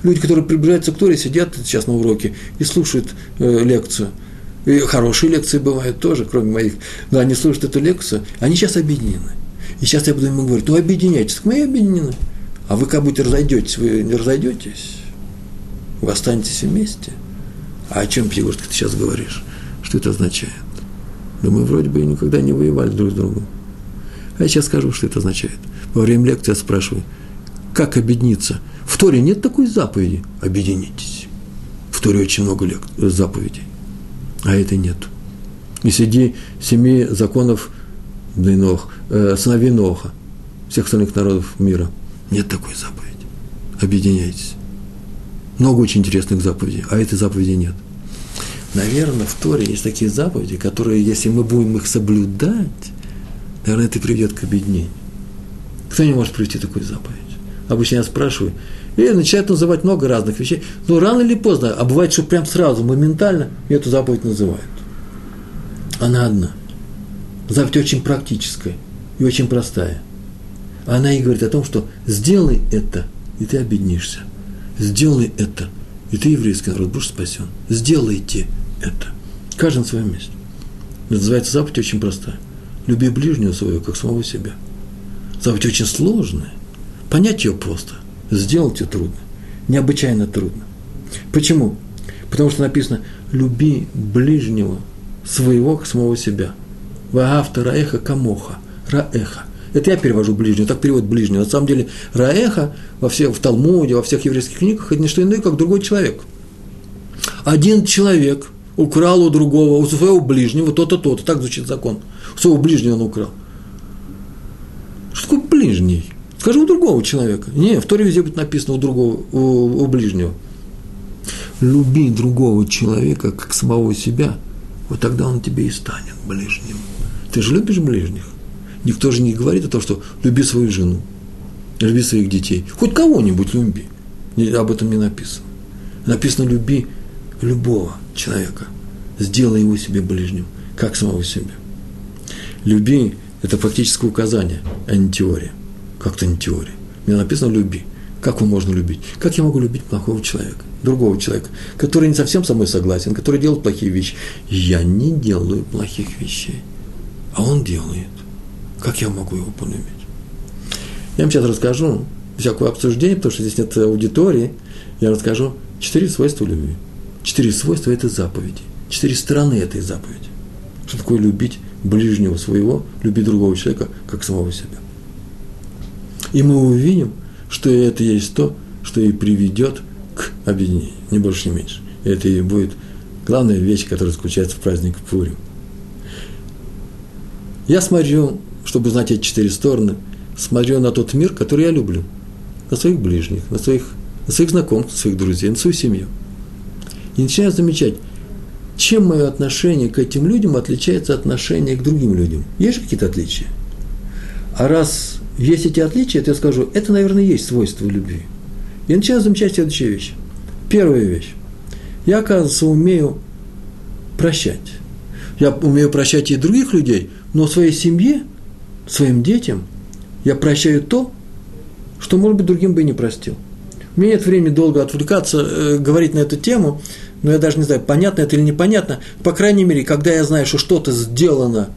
Люди, которые приближаются к Торе, сидят сейчас на уроке и слушают э, лекцию – и хорошие лекции бывают тоже, кроме моих. Но они слушают эту лекцию, они сейчас объединены. И сейчас я буду ему говорить, ну объединяйтесь. Мы объединены. А вы как будто разойдетесь, вы не разойдетесь. Вы останетесь вместе. А о чем, Егор, ты сейчас говоришь? Что это означает? Да мы вроде бы никогда не воевали друг с другом. А я сейчас скажу, что это означает. Во время лекции я спрашиваю, как объединиться? В Торе нет такой заповеди. Объединитесь. В Торе очень много лек... заповедей а это нет. И среди семи законов Ноха, э, сыновей Ноха, всех остальных народов мира, нет такой заповеди. Объединяйтесь. Много очень интересных заповедей, а этой заповеди нет. Наверное, в Торе есть такие заповеди, которые, если мы будем их соблюдать, наверное, это приведет к объединению. Кто не может привести такую заповедь? Обычно я спрашиваю, и начинают называть много разных вещей. Но рано или поздно, а бывает, что прям сразу, моментально эту заповедь называют. Она одна. Заповедь очень практическая и очень простая. Она и говорит о том, что сделай это, и ты объединишься. Сделай это, и ты, еврейский народ, будешь спасен. Сделайте это. Каждый на своем месте. Называется заповедь очень простая. Люби ближнего своего, как самого себя. Заповедь очень сложная. Понять ее просто – сделать ее трудно, необычайно трудно. Почему? Потому что написано «люби ближнего своего к самого себя». Ваагавта раэха камоха, раэха. Это я перевожу ближнего, так перевод ближнего. На самом деле раэха во всех, в Талмуде, во всех еврейских книгах – это не что иное, как другой человек. Один человек украл у другого, у своего ближнего то-то, то-то. Так звучит закон. У своего ближнего он украл. Что такое ближний? Скажи у другого человека. Не, в Торе везде будет написано у другого, у, у ближнего. Люби другого человека, как самого себя, вот тогда он тебе и станет ближним. Ты же любишь ближних. Никто же не говорит о том, что люби свою жену, люби своих детей. Хоть кого-нибудь люби. Об этом не написано. Написано люби любого человека. Сделай его себе ближним, как самого себя. Люби – это фактическое указание, а не теория как-то не теория. Мне написано «люби». Как его можно любить? Как я могу любить плохого человека, другого человека, который не совсем со мной согласен, который делает плохие вещи? Я не делаю плохих вещей, а он делает. Как я могу его полюбить? Я вам сейчас расскажу, всякое обсуждение, потому что здесь нет аудитории, я расскажу четыре свойства любви. Четыре свойства этой заповеди. Четыре стороны этой заповеди. Что такое любить ближнего своего, люби другого человека, как самого себя. И мы увидим, что это есть то, что и приведет к объединению, не больше, не меньше. Это и будет главная вещь, которая заключается в празднике Пурим. Я смотрю, чтобы знать эти четыре стороны, смотрю на тот мир, который я люблю, на своих ближних, на своих, на своих знакомых, на своих друзей, на свою семью. И начинаю замечать, чем мое отношение к этим людям отличается от отношения к другим людям. Есть же какие-то отличия? А раз есть эти отличия, то я скажу, это, наверное, есть свойство любви. Я начинаю замечать следующую вещь. Первая вещь. Я, оказывается, умею прощать. Я умею прощать и других людей, но своей семье, своим детям я прощаю то, что, может быть, другим бы и не простил. У меня нет времени долго отвлекаться, э, говорить на эту тему, но я даже не знаю, понятно это или непонятно. По крайней мере, когда я знаю, что что-то сделано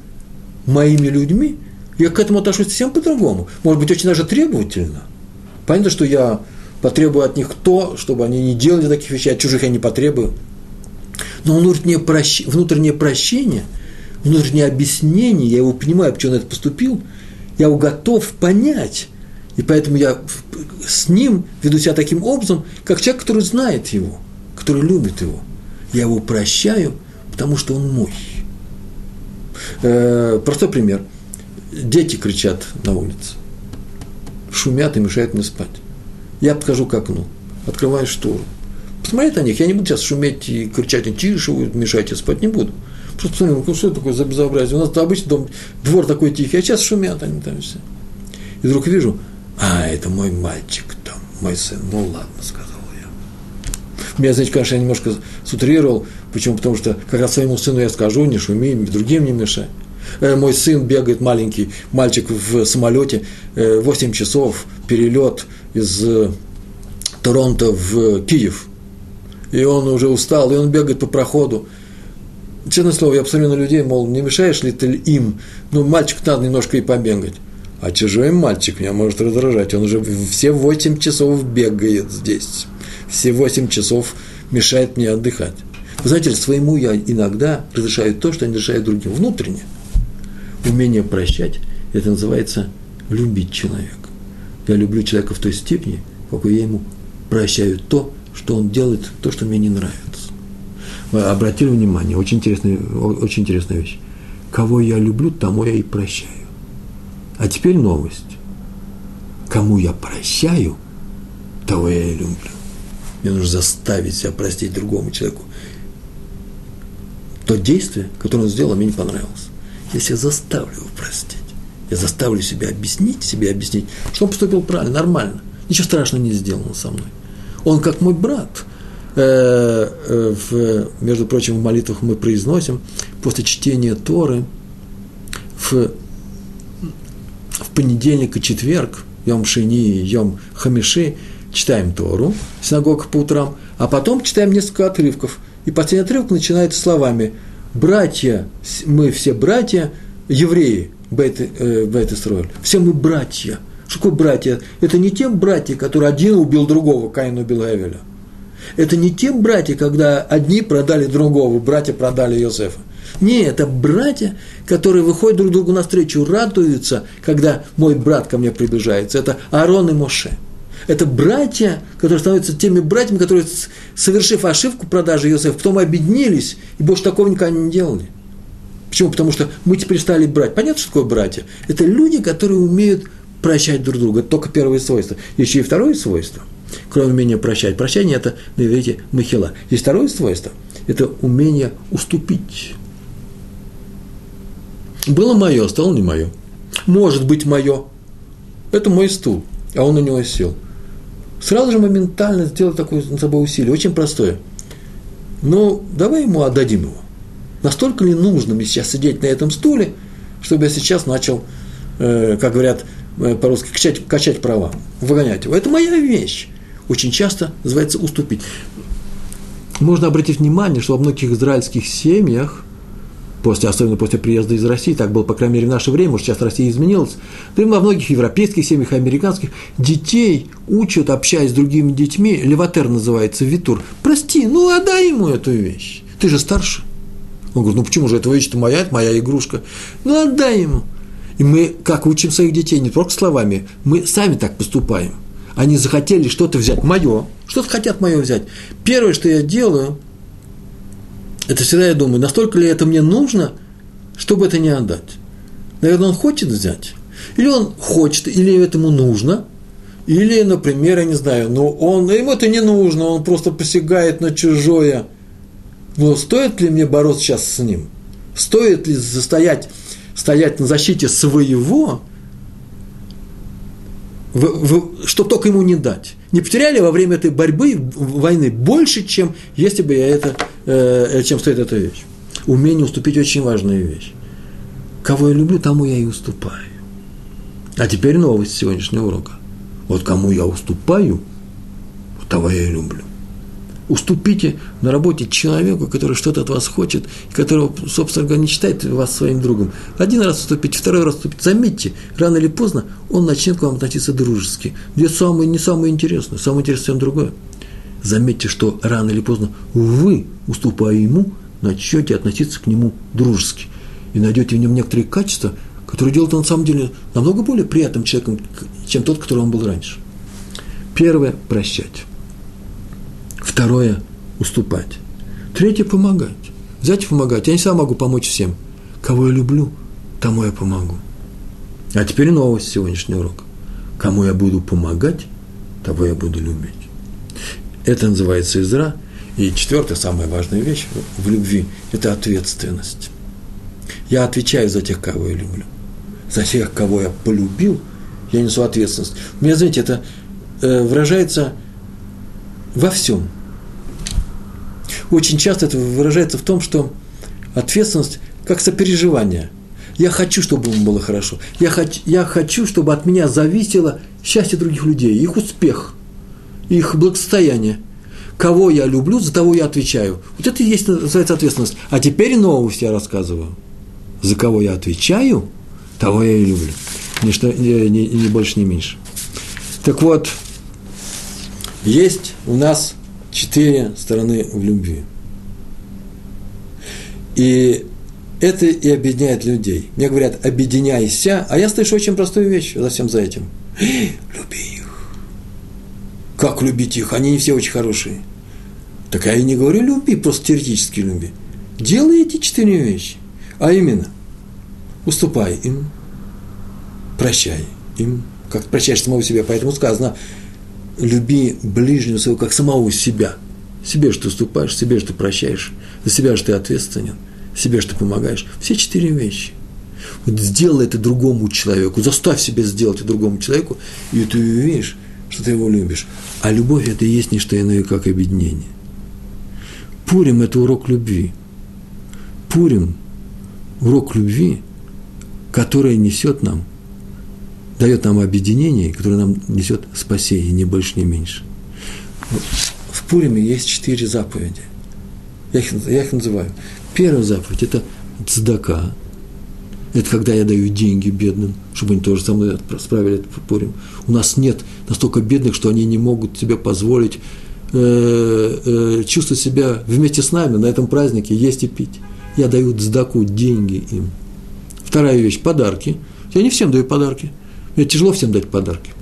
моими людьми, я к этому отношусь совсем по-другому. Может быть, очень даже требовательно. Понятно, что я потребую от них то, чтобы они не делали таких вещей, от чужих я не потребую. Но внутреннее, прощ... внутреннее прощение, внутреннее объяснение, я его понимаю, почему он это поступил, я его готов понять. И поэтому я с ним веду себя таким образом, как человек, который знает его, который любит его. Я его прощаю, потому что он мой. Э, простой пример – дети кричат на улице, шумят и мешают мне спать. Я подхожу к окну, открываю штору, посмотреть на них, я не буду сейчас шуметь и кричать, тише, вы мешаете спать, не буду. Просто посмотрю, ну что это такое за безобразие? У нас обычно дом, двор такой тихий, а сейчас шумят они там все. И вдруг вижу, а, это мой мальчик там, мой сын. Ну ладно, сказал я. Меня, знаете, конечно, я немножко сутрировал. Почему? Потому что как раз своему сыну я скажу, не шуми, другим не мешай. Э, мой сын бегает, маленький мальчик в самолете, 8 э, часов перелет из э, Торонто в Киев. И он уже устал, и он бегает по проходу. Честное слово, я посмотрю на людей, мол, не мешаешь ли ты им? Ну, мальчик надо немножко и побегать. А чужой мальчик меня может раздражать. Он уже все 8 часов бегает здесь. Все 8 часов мешает мне отдыхать. Вы знаете, своему я иногда разрешаю то, что не разрешаю другим. Внутренне умение прощать, это называется любить человека. Я люблю человека в той степени, какой я ему прощаю то, что он делает, то, что мне не нравится. Вы обратили внимание, очень интересная, очень интересная вещь. Кого я люблю, тому я и прощаю. А теперь новость. Кому я прощаю, того я и люблю. Мне нужно заставить себя простить другому человеку. То действие, которое он сделал, мне не понравилось если я заставлю его простить, я заставлю себя объяснить, себе объяснить, что он поступил правильно, нормально, ничего страшного не сделано со мной. Он как мой брат. Э, э, в, между прочим, в молитвах мы произносим после чтения Торы в, в понедельник и четверг, Йом Шини, Йом Хамиши, читаем Тору, синагога по утрам, а потом читаем несколько отрывков. И последний отрывок начинается словами – братья, мы все братья, евреи, Бейт, э, Исраиль, все мы братья. Что такое братья? Это не те братья, которые один убил другого, Каин убил Эвеля. Это не те братья, когда одни продали другого, братья продали Иосифа. Не, это братья, которые выходят друг другу навстречу, радуются, когда мой брат ко мне приближается. Это Аарон и Моше – это братья, которые становятся теми братьями, которые, совершив ошибку продажи Иосифа, потом объединились и больше такого никогда не делали. Почему? Потому что мы теперь стали брать. Понятно, что такое братья? Это люди, которые умеют прощать друг друга. Это только первое свойство. Еще и второе свойство. Кроме умения прощать. Прощание – это, на иврите, махила. Есть второе свойство – это умение уступить. Было мое, стало не мое. Может быть мое. Это мой стул, а он на него сел сразу же моментально сделать такое над собой усилие, очень простое. Ну, давай ему отдадим его. Настолько ли нужно мне сейчас сидеть на этом стуле, чтобы я сейчас начал, э, как говорят э, по-русски, качать, качать права, выгонять его. Это моя вещь. Очень часто называется уступить. Можно обратить внимание, что во многих израильских семьях – после, особенно после приезда из России, так было, по крайней мере, в наше время, может, сейчас Россия изменилась, да и во многих европейских семьях, американских, детей учат, общаясь с другими детьми, леватер называется, витур, прости, ну отдай ему эту вещь, ты же старше, Он говорит, ну почему же, эта вещь-то моя, это моя игрушка. Ну, отдай ему. И мы, как учим своих детей, не только словами, мы сами так поступаем. Они захотели что-то взять мое, что-то хотят мое взять. Первое, что я делаю, это всегда я думаю, настолько ли это мне нужно, чтобы это не отдать. Наверное, он хочет взять. Или он хочет, или этому нужно, или, например, я не знаю, но он, ему это не нужно, он просто посягает на чужое. Но стоит ли мне бороться сейчас с ним? Стоит ли застоять, стоять на защите своего, что только ему не дать? Не потеряли во время этой борьбы, войны, больше, чем если бы я это, э, чем стоит эта вещь. Умение уступить очень важная вещь. Кого я люблю, тому я и уступаю. А теперь новость сегодняшнего урока. Вот кому я уступаю, того я и люблю. Уступите на работе человеку, который что-то от вас хочет, которого, собственно говоря, не считает вас своим другом. Один раз уступить, второй раз уступить. Заметьте, рано или поздно он начнет к вам относиться дружески. Где самое, не самое интересное, самое интересное другое. Заметьте, что рано или поздно вы, уступая ему, начнете относиться к нему дружески. И найдете в нем некоторые качества, который делает на самом деле намного более приятным человеком, чем тот, который он был раньше. Первое – прощать. Второе – уступать. Третье – помогать. Взять и помогать. Я не сам могу помочь всем. Кого я люблю, тому я помогу. А теперь новость сегодняшнего урока. Кому я буду помогать, того я буду любить. Это называется Изра. И четвертая, самая важная вещь в любви – это ответственность. Я отвечаю за тех, кого я люблю за тех, кого я полюбил, я несу ответственность. У меня, знаете, это э, выражается во всем. Очень часто это выражается в том, что ответственность как сопереживание. Я хочу, чтобы ему было хорошо. Я, хочу, я хочу, чтобы от меня зависело счастье других людей, их успех, их благосостояние. Кого я люблю, за того я отвечаю. Вот это и есть называется ответственность. А теперь новость я рассказываю. За кого я отвечаю – того я и люблю. Ни, ни, ни больше, ни меньше. Так вот, есть у нас четыре стороны в любви. И это и объединяет людей. Мне говорят, объединяйся, а я слышу очень простую вещь за всем за этим. Люби их. Как любить их? Они не все очень хорошие. Так я и не говорю люби, просто теоретически люби. Делай эти четыре вещи. А именно, уступай им, прощай им, как прощаешь самого себя. Поэтому сказано, люби ближнего своего, как самого себя. Себе, что уступаешь, себе, что прощаешь, за себя, что ты ответственен, себе, что помогаешь. Все четыре вещи. Вот сделай это другому человеку, заставь себя сделать это другому человеку, и ты увидишь, что ты его любишь. А любовь – это и есть не что иное, как объединение. Пурим – это урок любви. Пурим – урок любви – которое несет нам, дает нам объединение, которое нам несет спасение, ни больше, ни меньше. В Пуриме есть четыре заповеди. Я их, я их называю. Первая заповедь – это цдака. Это когда я даю деньги бедным, чтобы они тоже со мной справили этот Пурим. У нас нет настолько бедных, что они не могут себе позволить э, э, чувствовать себя вместе с нами на этом празднике, есть и пить. Я даю цдаку, деньги им – Вторая вещь – подарки. Я не всем даю подарки. Мне тяжело всем дать подарки.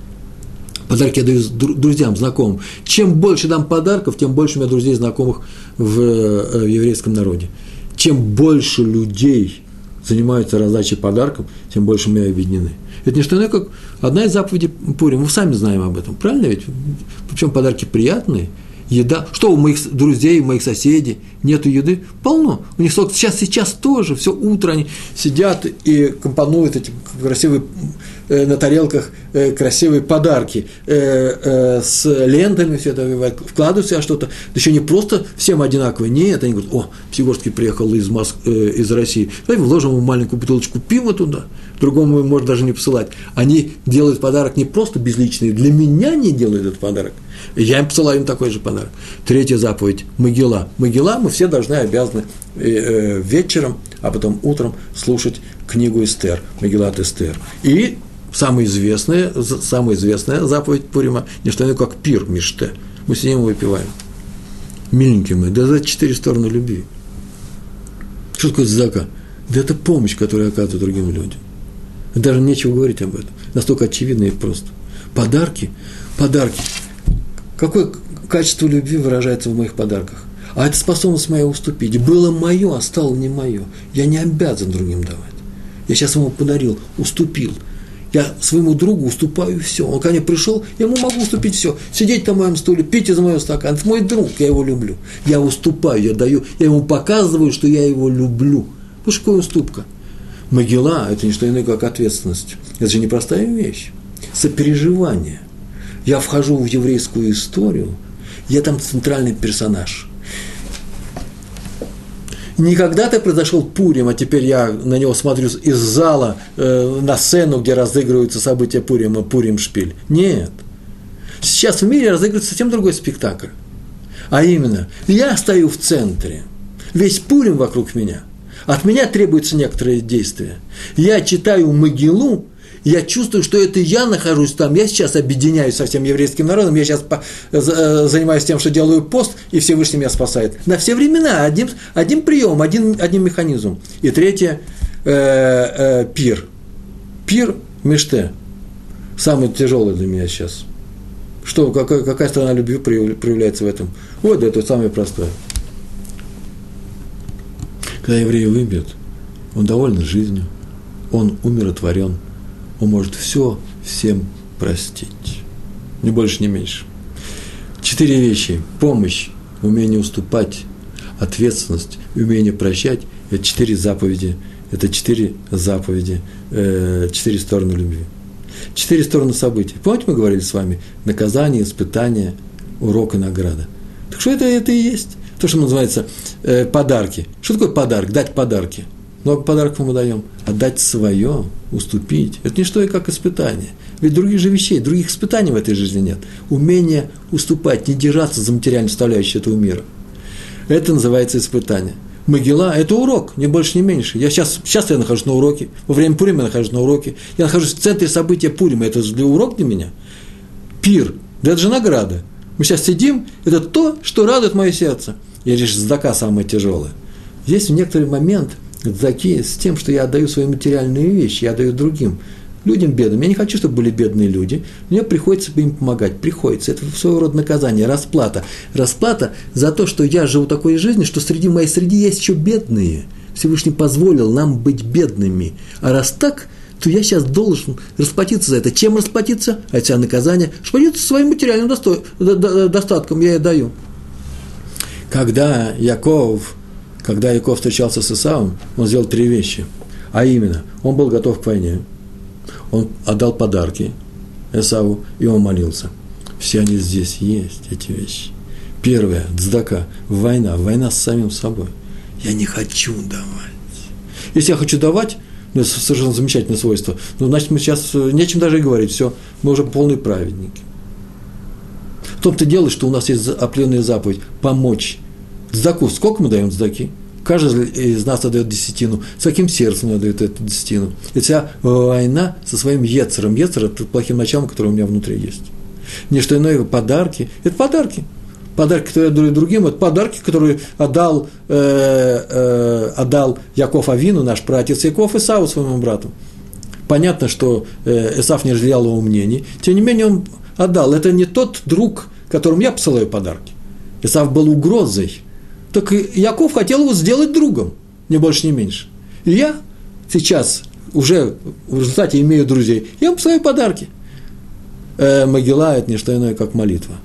Подарки я даю друзьям, знакомым. Чем больше дам подарков, тем больше у меня друзей, знакомых в, э, в еврейском народе. Чем больше людей занимаются раздачей подарков, тем больше мы объединены. Это не что иное, как одна из заповедей Пурим. Мы сами знаем об этом, правильно ведь? Причем подарки приятные – еда. Что у моих друзей, у моих соседей нету еды? Полно. У них сейчас, сейчас тоже, все утро они сидят и компонуют эти красивые на тарелках э, красивые подарки э, с лентами, все это вкладывают себя что-то. Да еще не просто всем одинаковые, нет, они говорят, о, Псигорский приехал из, Моск... из России, давай вложим ему маленькую бутылочку пива туда, другому может даже не посылать. Они делают подарок не просто безличный, для меня не делают этот подарок – я им посылаю им такой же подарок. Третья заповедь – Могила. Могила мы все должны, обязаны э, э, вечером, а потом утром слушать книгу Эстер, Могилат Эстер. И самая известная, самая известная заповедь Пурима – не что иное, как пир Миште. Мы сидим и выпиваем. Миленькие мы, да за четыре стороны любви. Что такое зака? Да это помощь, которую оказывают другим людям. Даже нечего говорить об этом. Настолько очевидно и просто. Подарки, подарки. Какое качество любви выражается в моих подарках? А это способность моя уступить. Было мое, а стало не мое. Я не обязан другим давать. Я сейчас ему подарил, уступил. Я своему другу уступаю все. Он ко мне пришел, я ему могу уступить все. Сидеть на моем стуле, пить из моего стакана. Это мой друг, я его люблю. Я уступаю, я даю, я ему показываю, что я его люблю. Ну, что такое уступка? Могила – это не что иное, как ответственность. Это же непростая вещь. Сопереживание. Я вхожу в еврейскую историю, я там центральный персонаж – не когда-то произошел Пурим, а теперь я на него смотрю из зала э, на сцену, где разыгрываются события Пурима, Пурим Шпиль. Нет. Сейчас в мире разыгрывается совсем другой спектакль. А именно, я стою в центре, весь Пурим вокруг меня. От меня требуется некоторые действия. Я читаю Могилу, я чувствую, что это я нахожусь там, я сейчас объединяюсь со всем еврейским народом, я сейчас по, э, занимаюсь тем, что делаю пост, и Всевышний меня спасает. На все времена, один, один прием, один, один механизм. И третье, э, э, пир. Пир Меште. Самый тяжелый для меня сейчас. Что, какая, какая сторона любви проявляется в этом? Вот это самое простое. Когда еврей выбьет, он доволен жизнью, он умиротворен – он может все всем простить. Ни больше, ни меньше. Четыре вещи. Помощь, умение уступать, ответственность, умение прощать. Это четыре заповеди. Это четыре заповеди, э, четыре стороны любви. Четыре стороны событий. Помните, мы говорили с вами? Наказание, испытание, урок и награда. Так что это, это и есть? То, что называется э, подарки. Что такое подарок? Дать подарки. Много подарков мы даем. Отдать свое – уступить. Это не что и как испытание. Ведь других же вещей, других испытаний в этой жизни нет. Умение уступать, не держаться за материальную составляющую этого мира. Это называется испытание. Могила – это урок, ни больше, ни меньше. Я сейчас, сейчас я нахожусь на уроке, во время Пурима я нахожусь на уроке. Я нахожусь в центре события Пурима, это для урок для меня. Пир, да это же награда. Мы сейчас сидим, это то, что радует мое сердце. И лишь здака самое тяжелое. Есть в некоторый момент – с тем, что я отдаю свои материальные вещи, я отдаю другим людям бедным. Я не хочу, чтобы были бедные люди. Мне приходится им помогать. Приходится. Это своего рода наказание, расплата. Расплата за то, что я живу такой жизнью, что среди моей среди есть еще бедные. Всевышний позволил нам быть бедными. А раз так, то я сейчас должен расплатиться за это. Чем расплатиться? А это наказание. Расплатиться своим материальным достатком я и даю. Когда Яков когда Яков встречался с Исавом, он сделал три вещи. А именно, он был готов к войне, он отдал подарки Исаву, и он молился. Все они здесь есть, эти вещи. Первое, дздака, война, война с самим собой. Я не хочу давать. Если я хочу давать, ну, это совершенно замечательное свойство, ну, значит, мы сейчас э, нечем даже и говорить, все, мы уже полные праведники. В том-то дело, что у нас есть определенная заповедь – помочь Сдаку, сколько мы даем сдаки? Каждый из нас отдает десятину. С каким сердцем отдает эту десятину? Это вся война со своим ецером. Ецер – это плохим началом, которое у меня внутри есть. Не что иное, подарки. Это подарки. Подарки, которые я дарю другим, это подарки, которые отдал, э, э, отдал Яков Авину, наш праотец Яков, Исаву своему брату. Понятно, что э, не разделял его мнений, тем не менее он отдал. Это не тот друг, которому я посылаю подарки. Исав был угрозой – так Яков хотел его сделать другом, не больше, не меньше. И я сейчас уже в результате имею друзей, я им посылаю подарки. Э, могила – это не что иное, как молитва.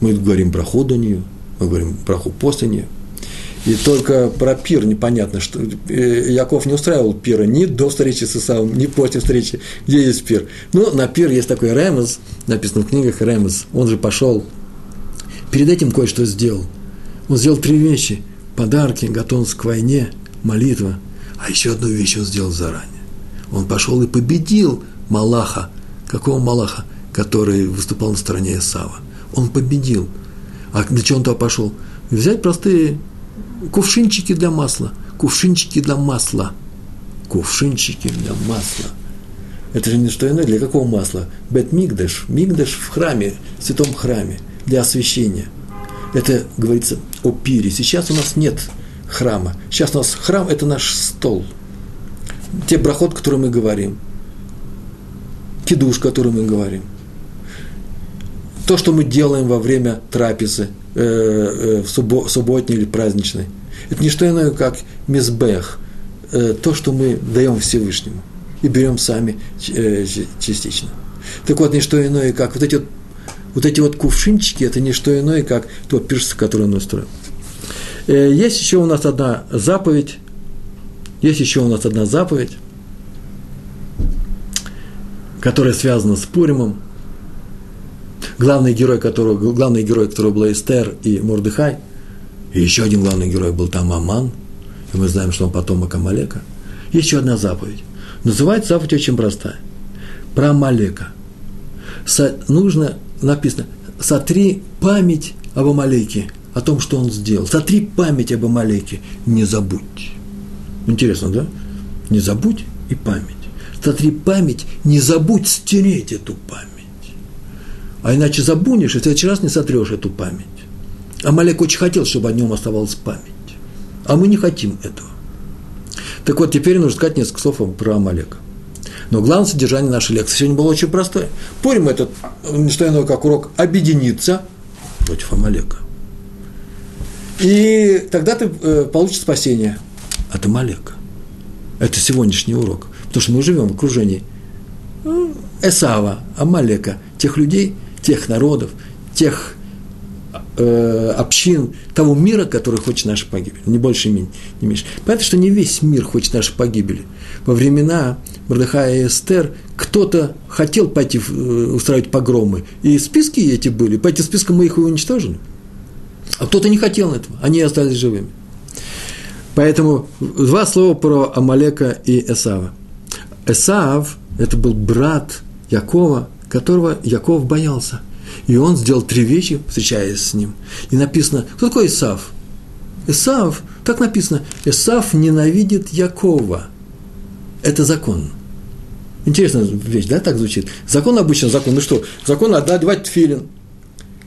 Мы говорим про до нее, мы говорим про после нее. И только про пир непонятно, что э, Яков не устраивал пира ни до встречи с Исавом, ни после встречи, где есть пир. Но на пир есть такой Ремес, написано в книгах Ремес, он же пошел, перед этим кое-что сделал – он сделал три вещи. Подарки, готовность к войне, молитва. А еще одну вещь он сделал заранее. Он пошел и победил Малаха. Какого Малаха? Который выступал на стороне Исава. Он победил. А для чего он туда пошел? Взять простые кувшинчики для масла. Кувшинчики для масла. Кувшинчики для масла. Это же не что иное. Для какого масла? Бет Мигдаш. Мигдаш в храме, в святом храме. Для освящения – это говорится о пире. Сейчас у нас нет храма. Сейчас у нас храм – это наш стол. Те брахот, которые мы говорим. Кидуш, который мы говорим. То, что мы делаем во время трапезы, э, э, в суббо, субботней или праздничной. Это не что иное, как мизбех, э, то, что мы даем Всевышнему и берем сами частично. Так вот, не что иное, как вот эти вот эти вот кувшинчики, это не что иное, как то пиршество, которое он устроил. Э, есть еще у нас одна заповедь, есть еще у нас одна заповедь, которая связана с Пуримом. Главный герой, которого, главный герой, которого был Эстер и Мордыхай, и еще один главный герой был там Аман, и мы знаем, что он потомок Амалека. Есть еще одна заповедь. Называется заповедь очень простая. Про Амалека. Со, нужно, написано, сотри память об Амалеке, о том, что он сделал. Сотри память об Амалеке, не забудь. Интересно, да? Не забудь и память. Сотри память, не забудь стереть эту память. А иначе забунешь, и в следующий раз не сотрешь эту память. Амалек очень хотел, чтобы о нем оставалась память. А мы не хотим этого. Так вот, теперь нужно сказать несколько слов про Амалека. Но главное содержание нашей лекции сегодня было очень простое. Порим этот, не что иное, как урок, объединиться против Амалека. И тогда ты э, получишь спасение от Амалека. Это сегодняшний урок. Потому что мы живем в окружении Эсава, Амалека, тех людей, тех народов, тех э, общин того мира, который хочет нашей погибели. Не больше, не меньше. Понятно, что не весь мир хочет нашей погибели. Во времена Мордыхая и Эстер кто-то хотел пойти э, устраивать погромы, и списки эти были. По этим спискам мы их и уничтожили. А кто-то не хотел этого, они остались живыми. Поэтому два слова про Амалека и Эсава. Эсав – это был брат Якова, которого Яков боялся. И он сделал три вещи, встречаясь с ним. И написано, кто такой Исав? Исав, так написано, Исав ненавидит Якова. Это закон. Интересная вещь, да, так звучит? Закон обычно закон. Ну что, закон одевать филин.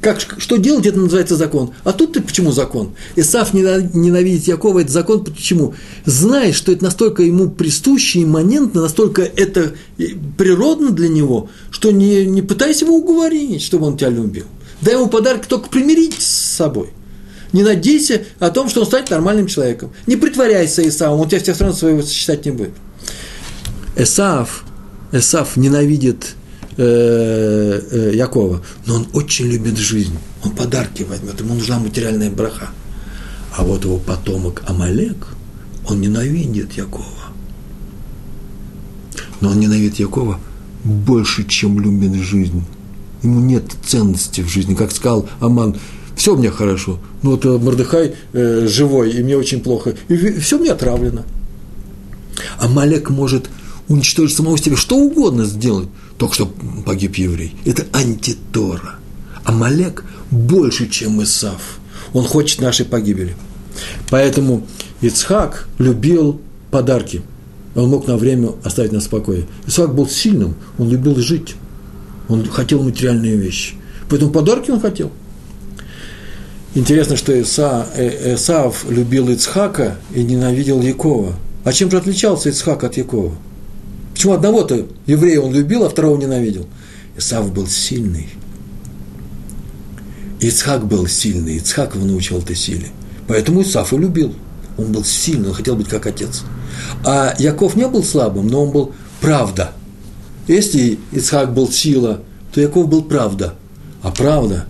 Как, что делать, это называется закон. А тут ты почему закон? Исав ненавидит Якова, это закон почему? Знаешь, что это настолько ему присуще, имманентно, настолько это природно для него, что не, не пытайся его уговорить, чтобы он тебя любил. Дай ему подарок только примирить с собой. Не надейся о том, что он станет нормальным человеком. Не притворяйся Исавом, он тебя тех сторон своего считать не будет. Эсав, Эсав ненавидит Э, э, Якова, но он очень любит жизнь, он подарки возьмет, ему нужна материальная браха. А вот его потомок Амалек, он ненавидит Якова. Но он ненавидит Якова больше, чем любит жизнь. Ему нет ценности в жизни. Как сказал Аман, все мне хорошо, но вот Мордыхай э, живой, и мне очень плохо, и все мне отравлено. Амалек может уничтожить самого себя, что угодно сделать, только что погиб еврей. Это антитора. Амалек больше, чем Исав. Он хочет нашей погибели. Поэтому Ицхак любил подарки. Он мог на время оставить нас в покое. Исаак был сильным, он любил жить. Он хотел материальные вещи. Поэтому подарки он хотел. Интересно, что Иса, э, Исав любил Ицхака и ненавидел Якова. А чем же отличался Ицхак от Якова? Почему одного-то еврея он любил, а второго ненавидел? Исав был сильный. Ицхак был сильный, Ицхак его научил этой силе. Поэтому Исаф и любил. Он был сильный, он хотел быть как отец. А Яков не был слабым, но он был правда. Если Ицхак был сила, то Яков был правда. А правда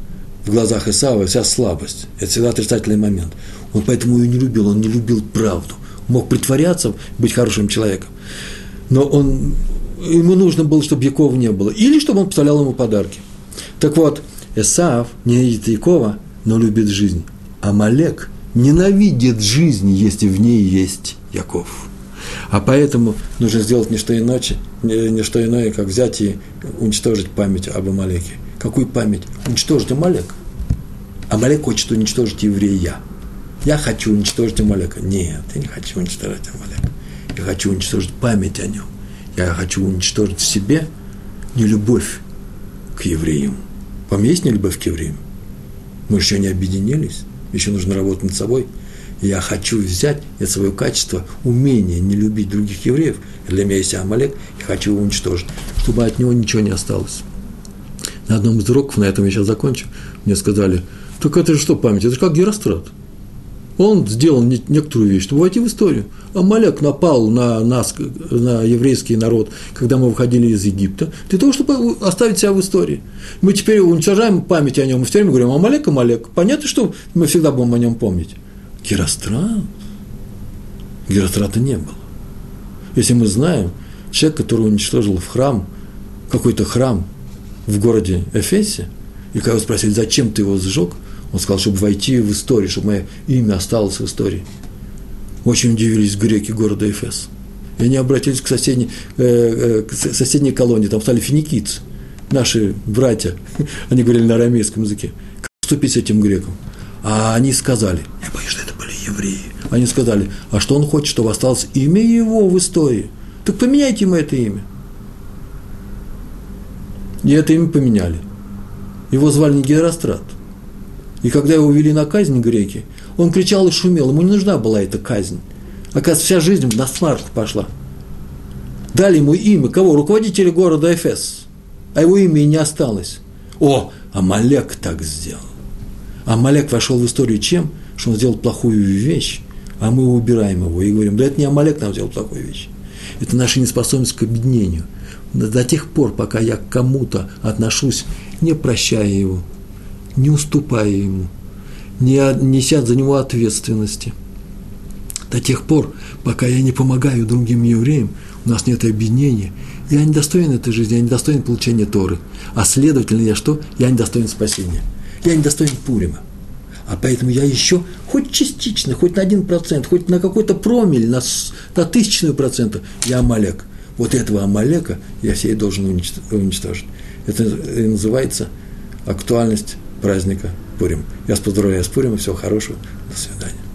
в глазах Исава вся слабость. Это всегда отрицательный момент. Он поэтому ее не любил, он не любил правду. Мог притворяться, быть хорошим человеком но он, ему нужно было, чтобы Якова не было, или чтобы он поставлял ему подарки. Так вот, Эсав ненавидит Якова, но любит жизнь. А Малек ненавидит жизнь, если в ней есть Яков. А поэтому нужно сделать не что иное, не что иное, как взять и уничтожить память об Амалеке. Какую память? Уничтожить Амалек. Амалек хочет уничтожить еврея. Я хочу уничтожить Амалека. Нет, я не хочу уничтожить Амалека. Я хочу уничтожить память о нем. Я хочу уничтожить в себе нелюбовь к евреям. Вам есть нелюбовь к евреям? Мы еще не объединились, еще нужно работать над собой. Я хочу взять это свое качество, умение не любить других евреев. Для меня есть Амалек, я хочу его уничтожить, чтобы от него ничего не осталось. На одном из уроков, на этом я сейчас закончу, мне сказали, так это же что память, это же как Герострат. Он сделал некоторую вещь, чтобы войти в историю. Амалек напал на нас, на еврейский народ, когда мы выходили из Египта, для того, чтобы оставить себя в истории. Мы теперь уничтожаем память о нем, и все время говорим, Амалек, Амалек. Понятно, что мы всегда будем о нем помнить. Герострат? Герострата не было. Если мы знаем, человек, который уничтожил в храм, какой-то храм в городе Эфесе, и когда его спросили, зачем ты его сжег, он сказал, чтобы войти в историю, чтобы мое имя осталось в истории. Очень удивились греки города Эфес. И они обратились к соседней, э, э, к соседней колонии, там стали финикийцы, наши братья, они говорили на арамейском языке, как поступить с этим греком. А они сказали, я боюсь, что это были евреи. Они сказали, а что он хочет, чтобы осталось имя его в истории? Так поменяйте ему это имя. И это имя поменяли. Его звали не Герострат. И когда его увели на казнь греки, он кричал и шумел, ему не нужна была эта казнь. Оказывается, вся жизнь насмарку пошла. Дали ему имя кого? Руководителя города Эфес. А его имя и не осталось. О, Амалек так сделал. Амалек вошел в историю чем? Что он сделал плохую вещь, а мы убираем его и говорим, да это не Амалек нам сделал плохую вещь. Это наша неспособность к объединению. До тех пор, пока я к кому-то отношусь, не прощая его, не уступая ему, не неся за него ответственности. До тех пор, пока я не помогаю другим евреям, у нас нет объединения, я не достоин этой жизни, я не достоин получения Торы. А следовательно, я что? Я не достоин спасения. Я не достоин Пурима. А поэтому я еще хоть частично, хоть на один процент, хоть на какой-то промель, на, на тысячную процента, я Амалек. Вот этого Амалека я себе должен уничтожить. Это и называется актуальность праздника Пурим. Я вас поздравляю с Пуримом, всего хорошего, до свидания.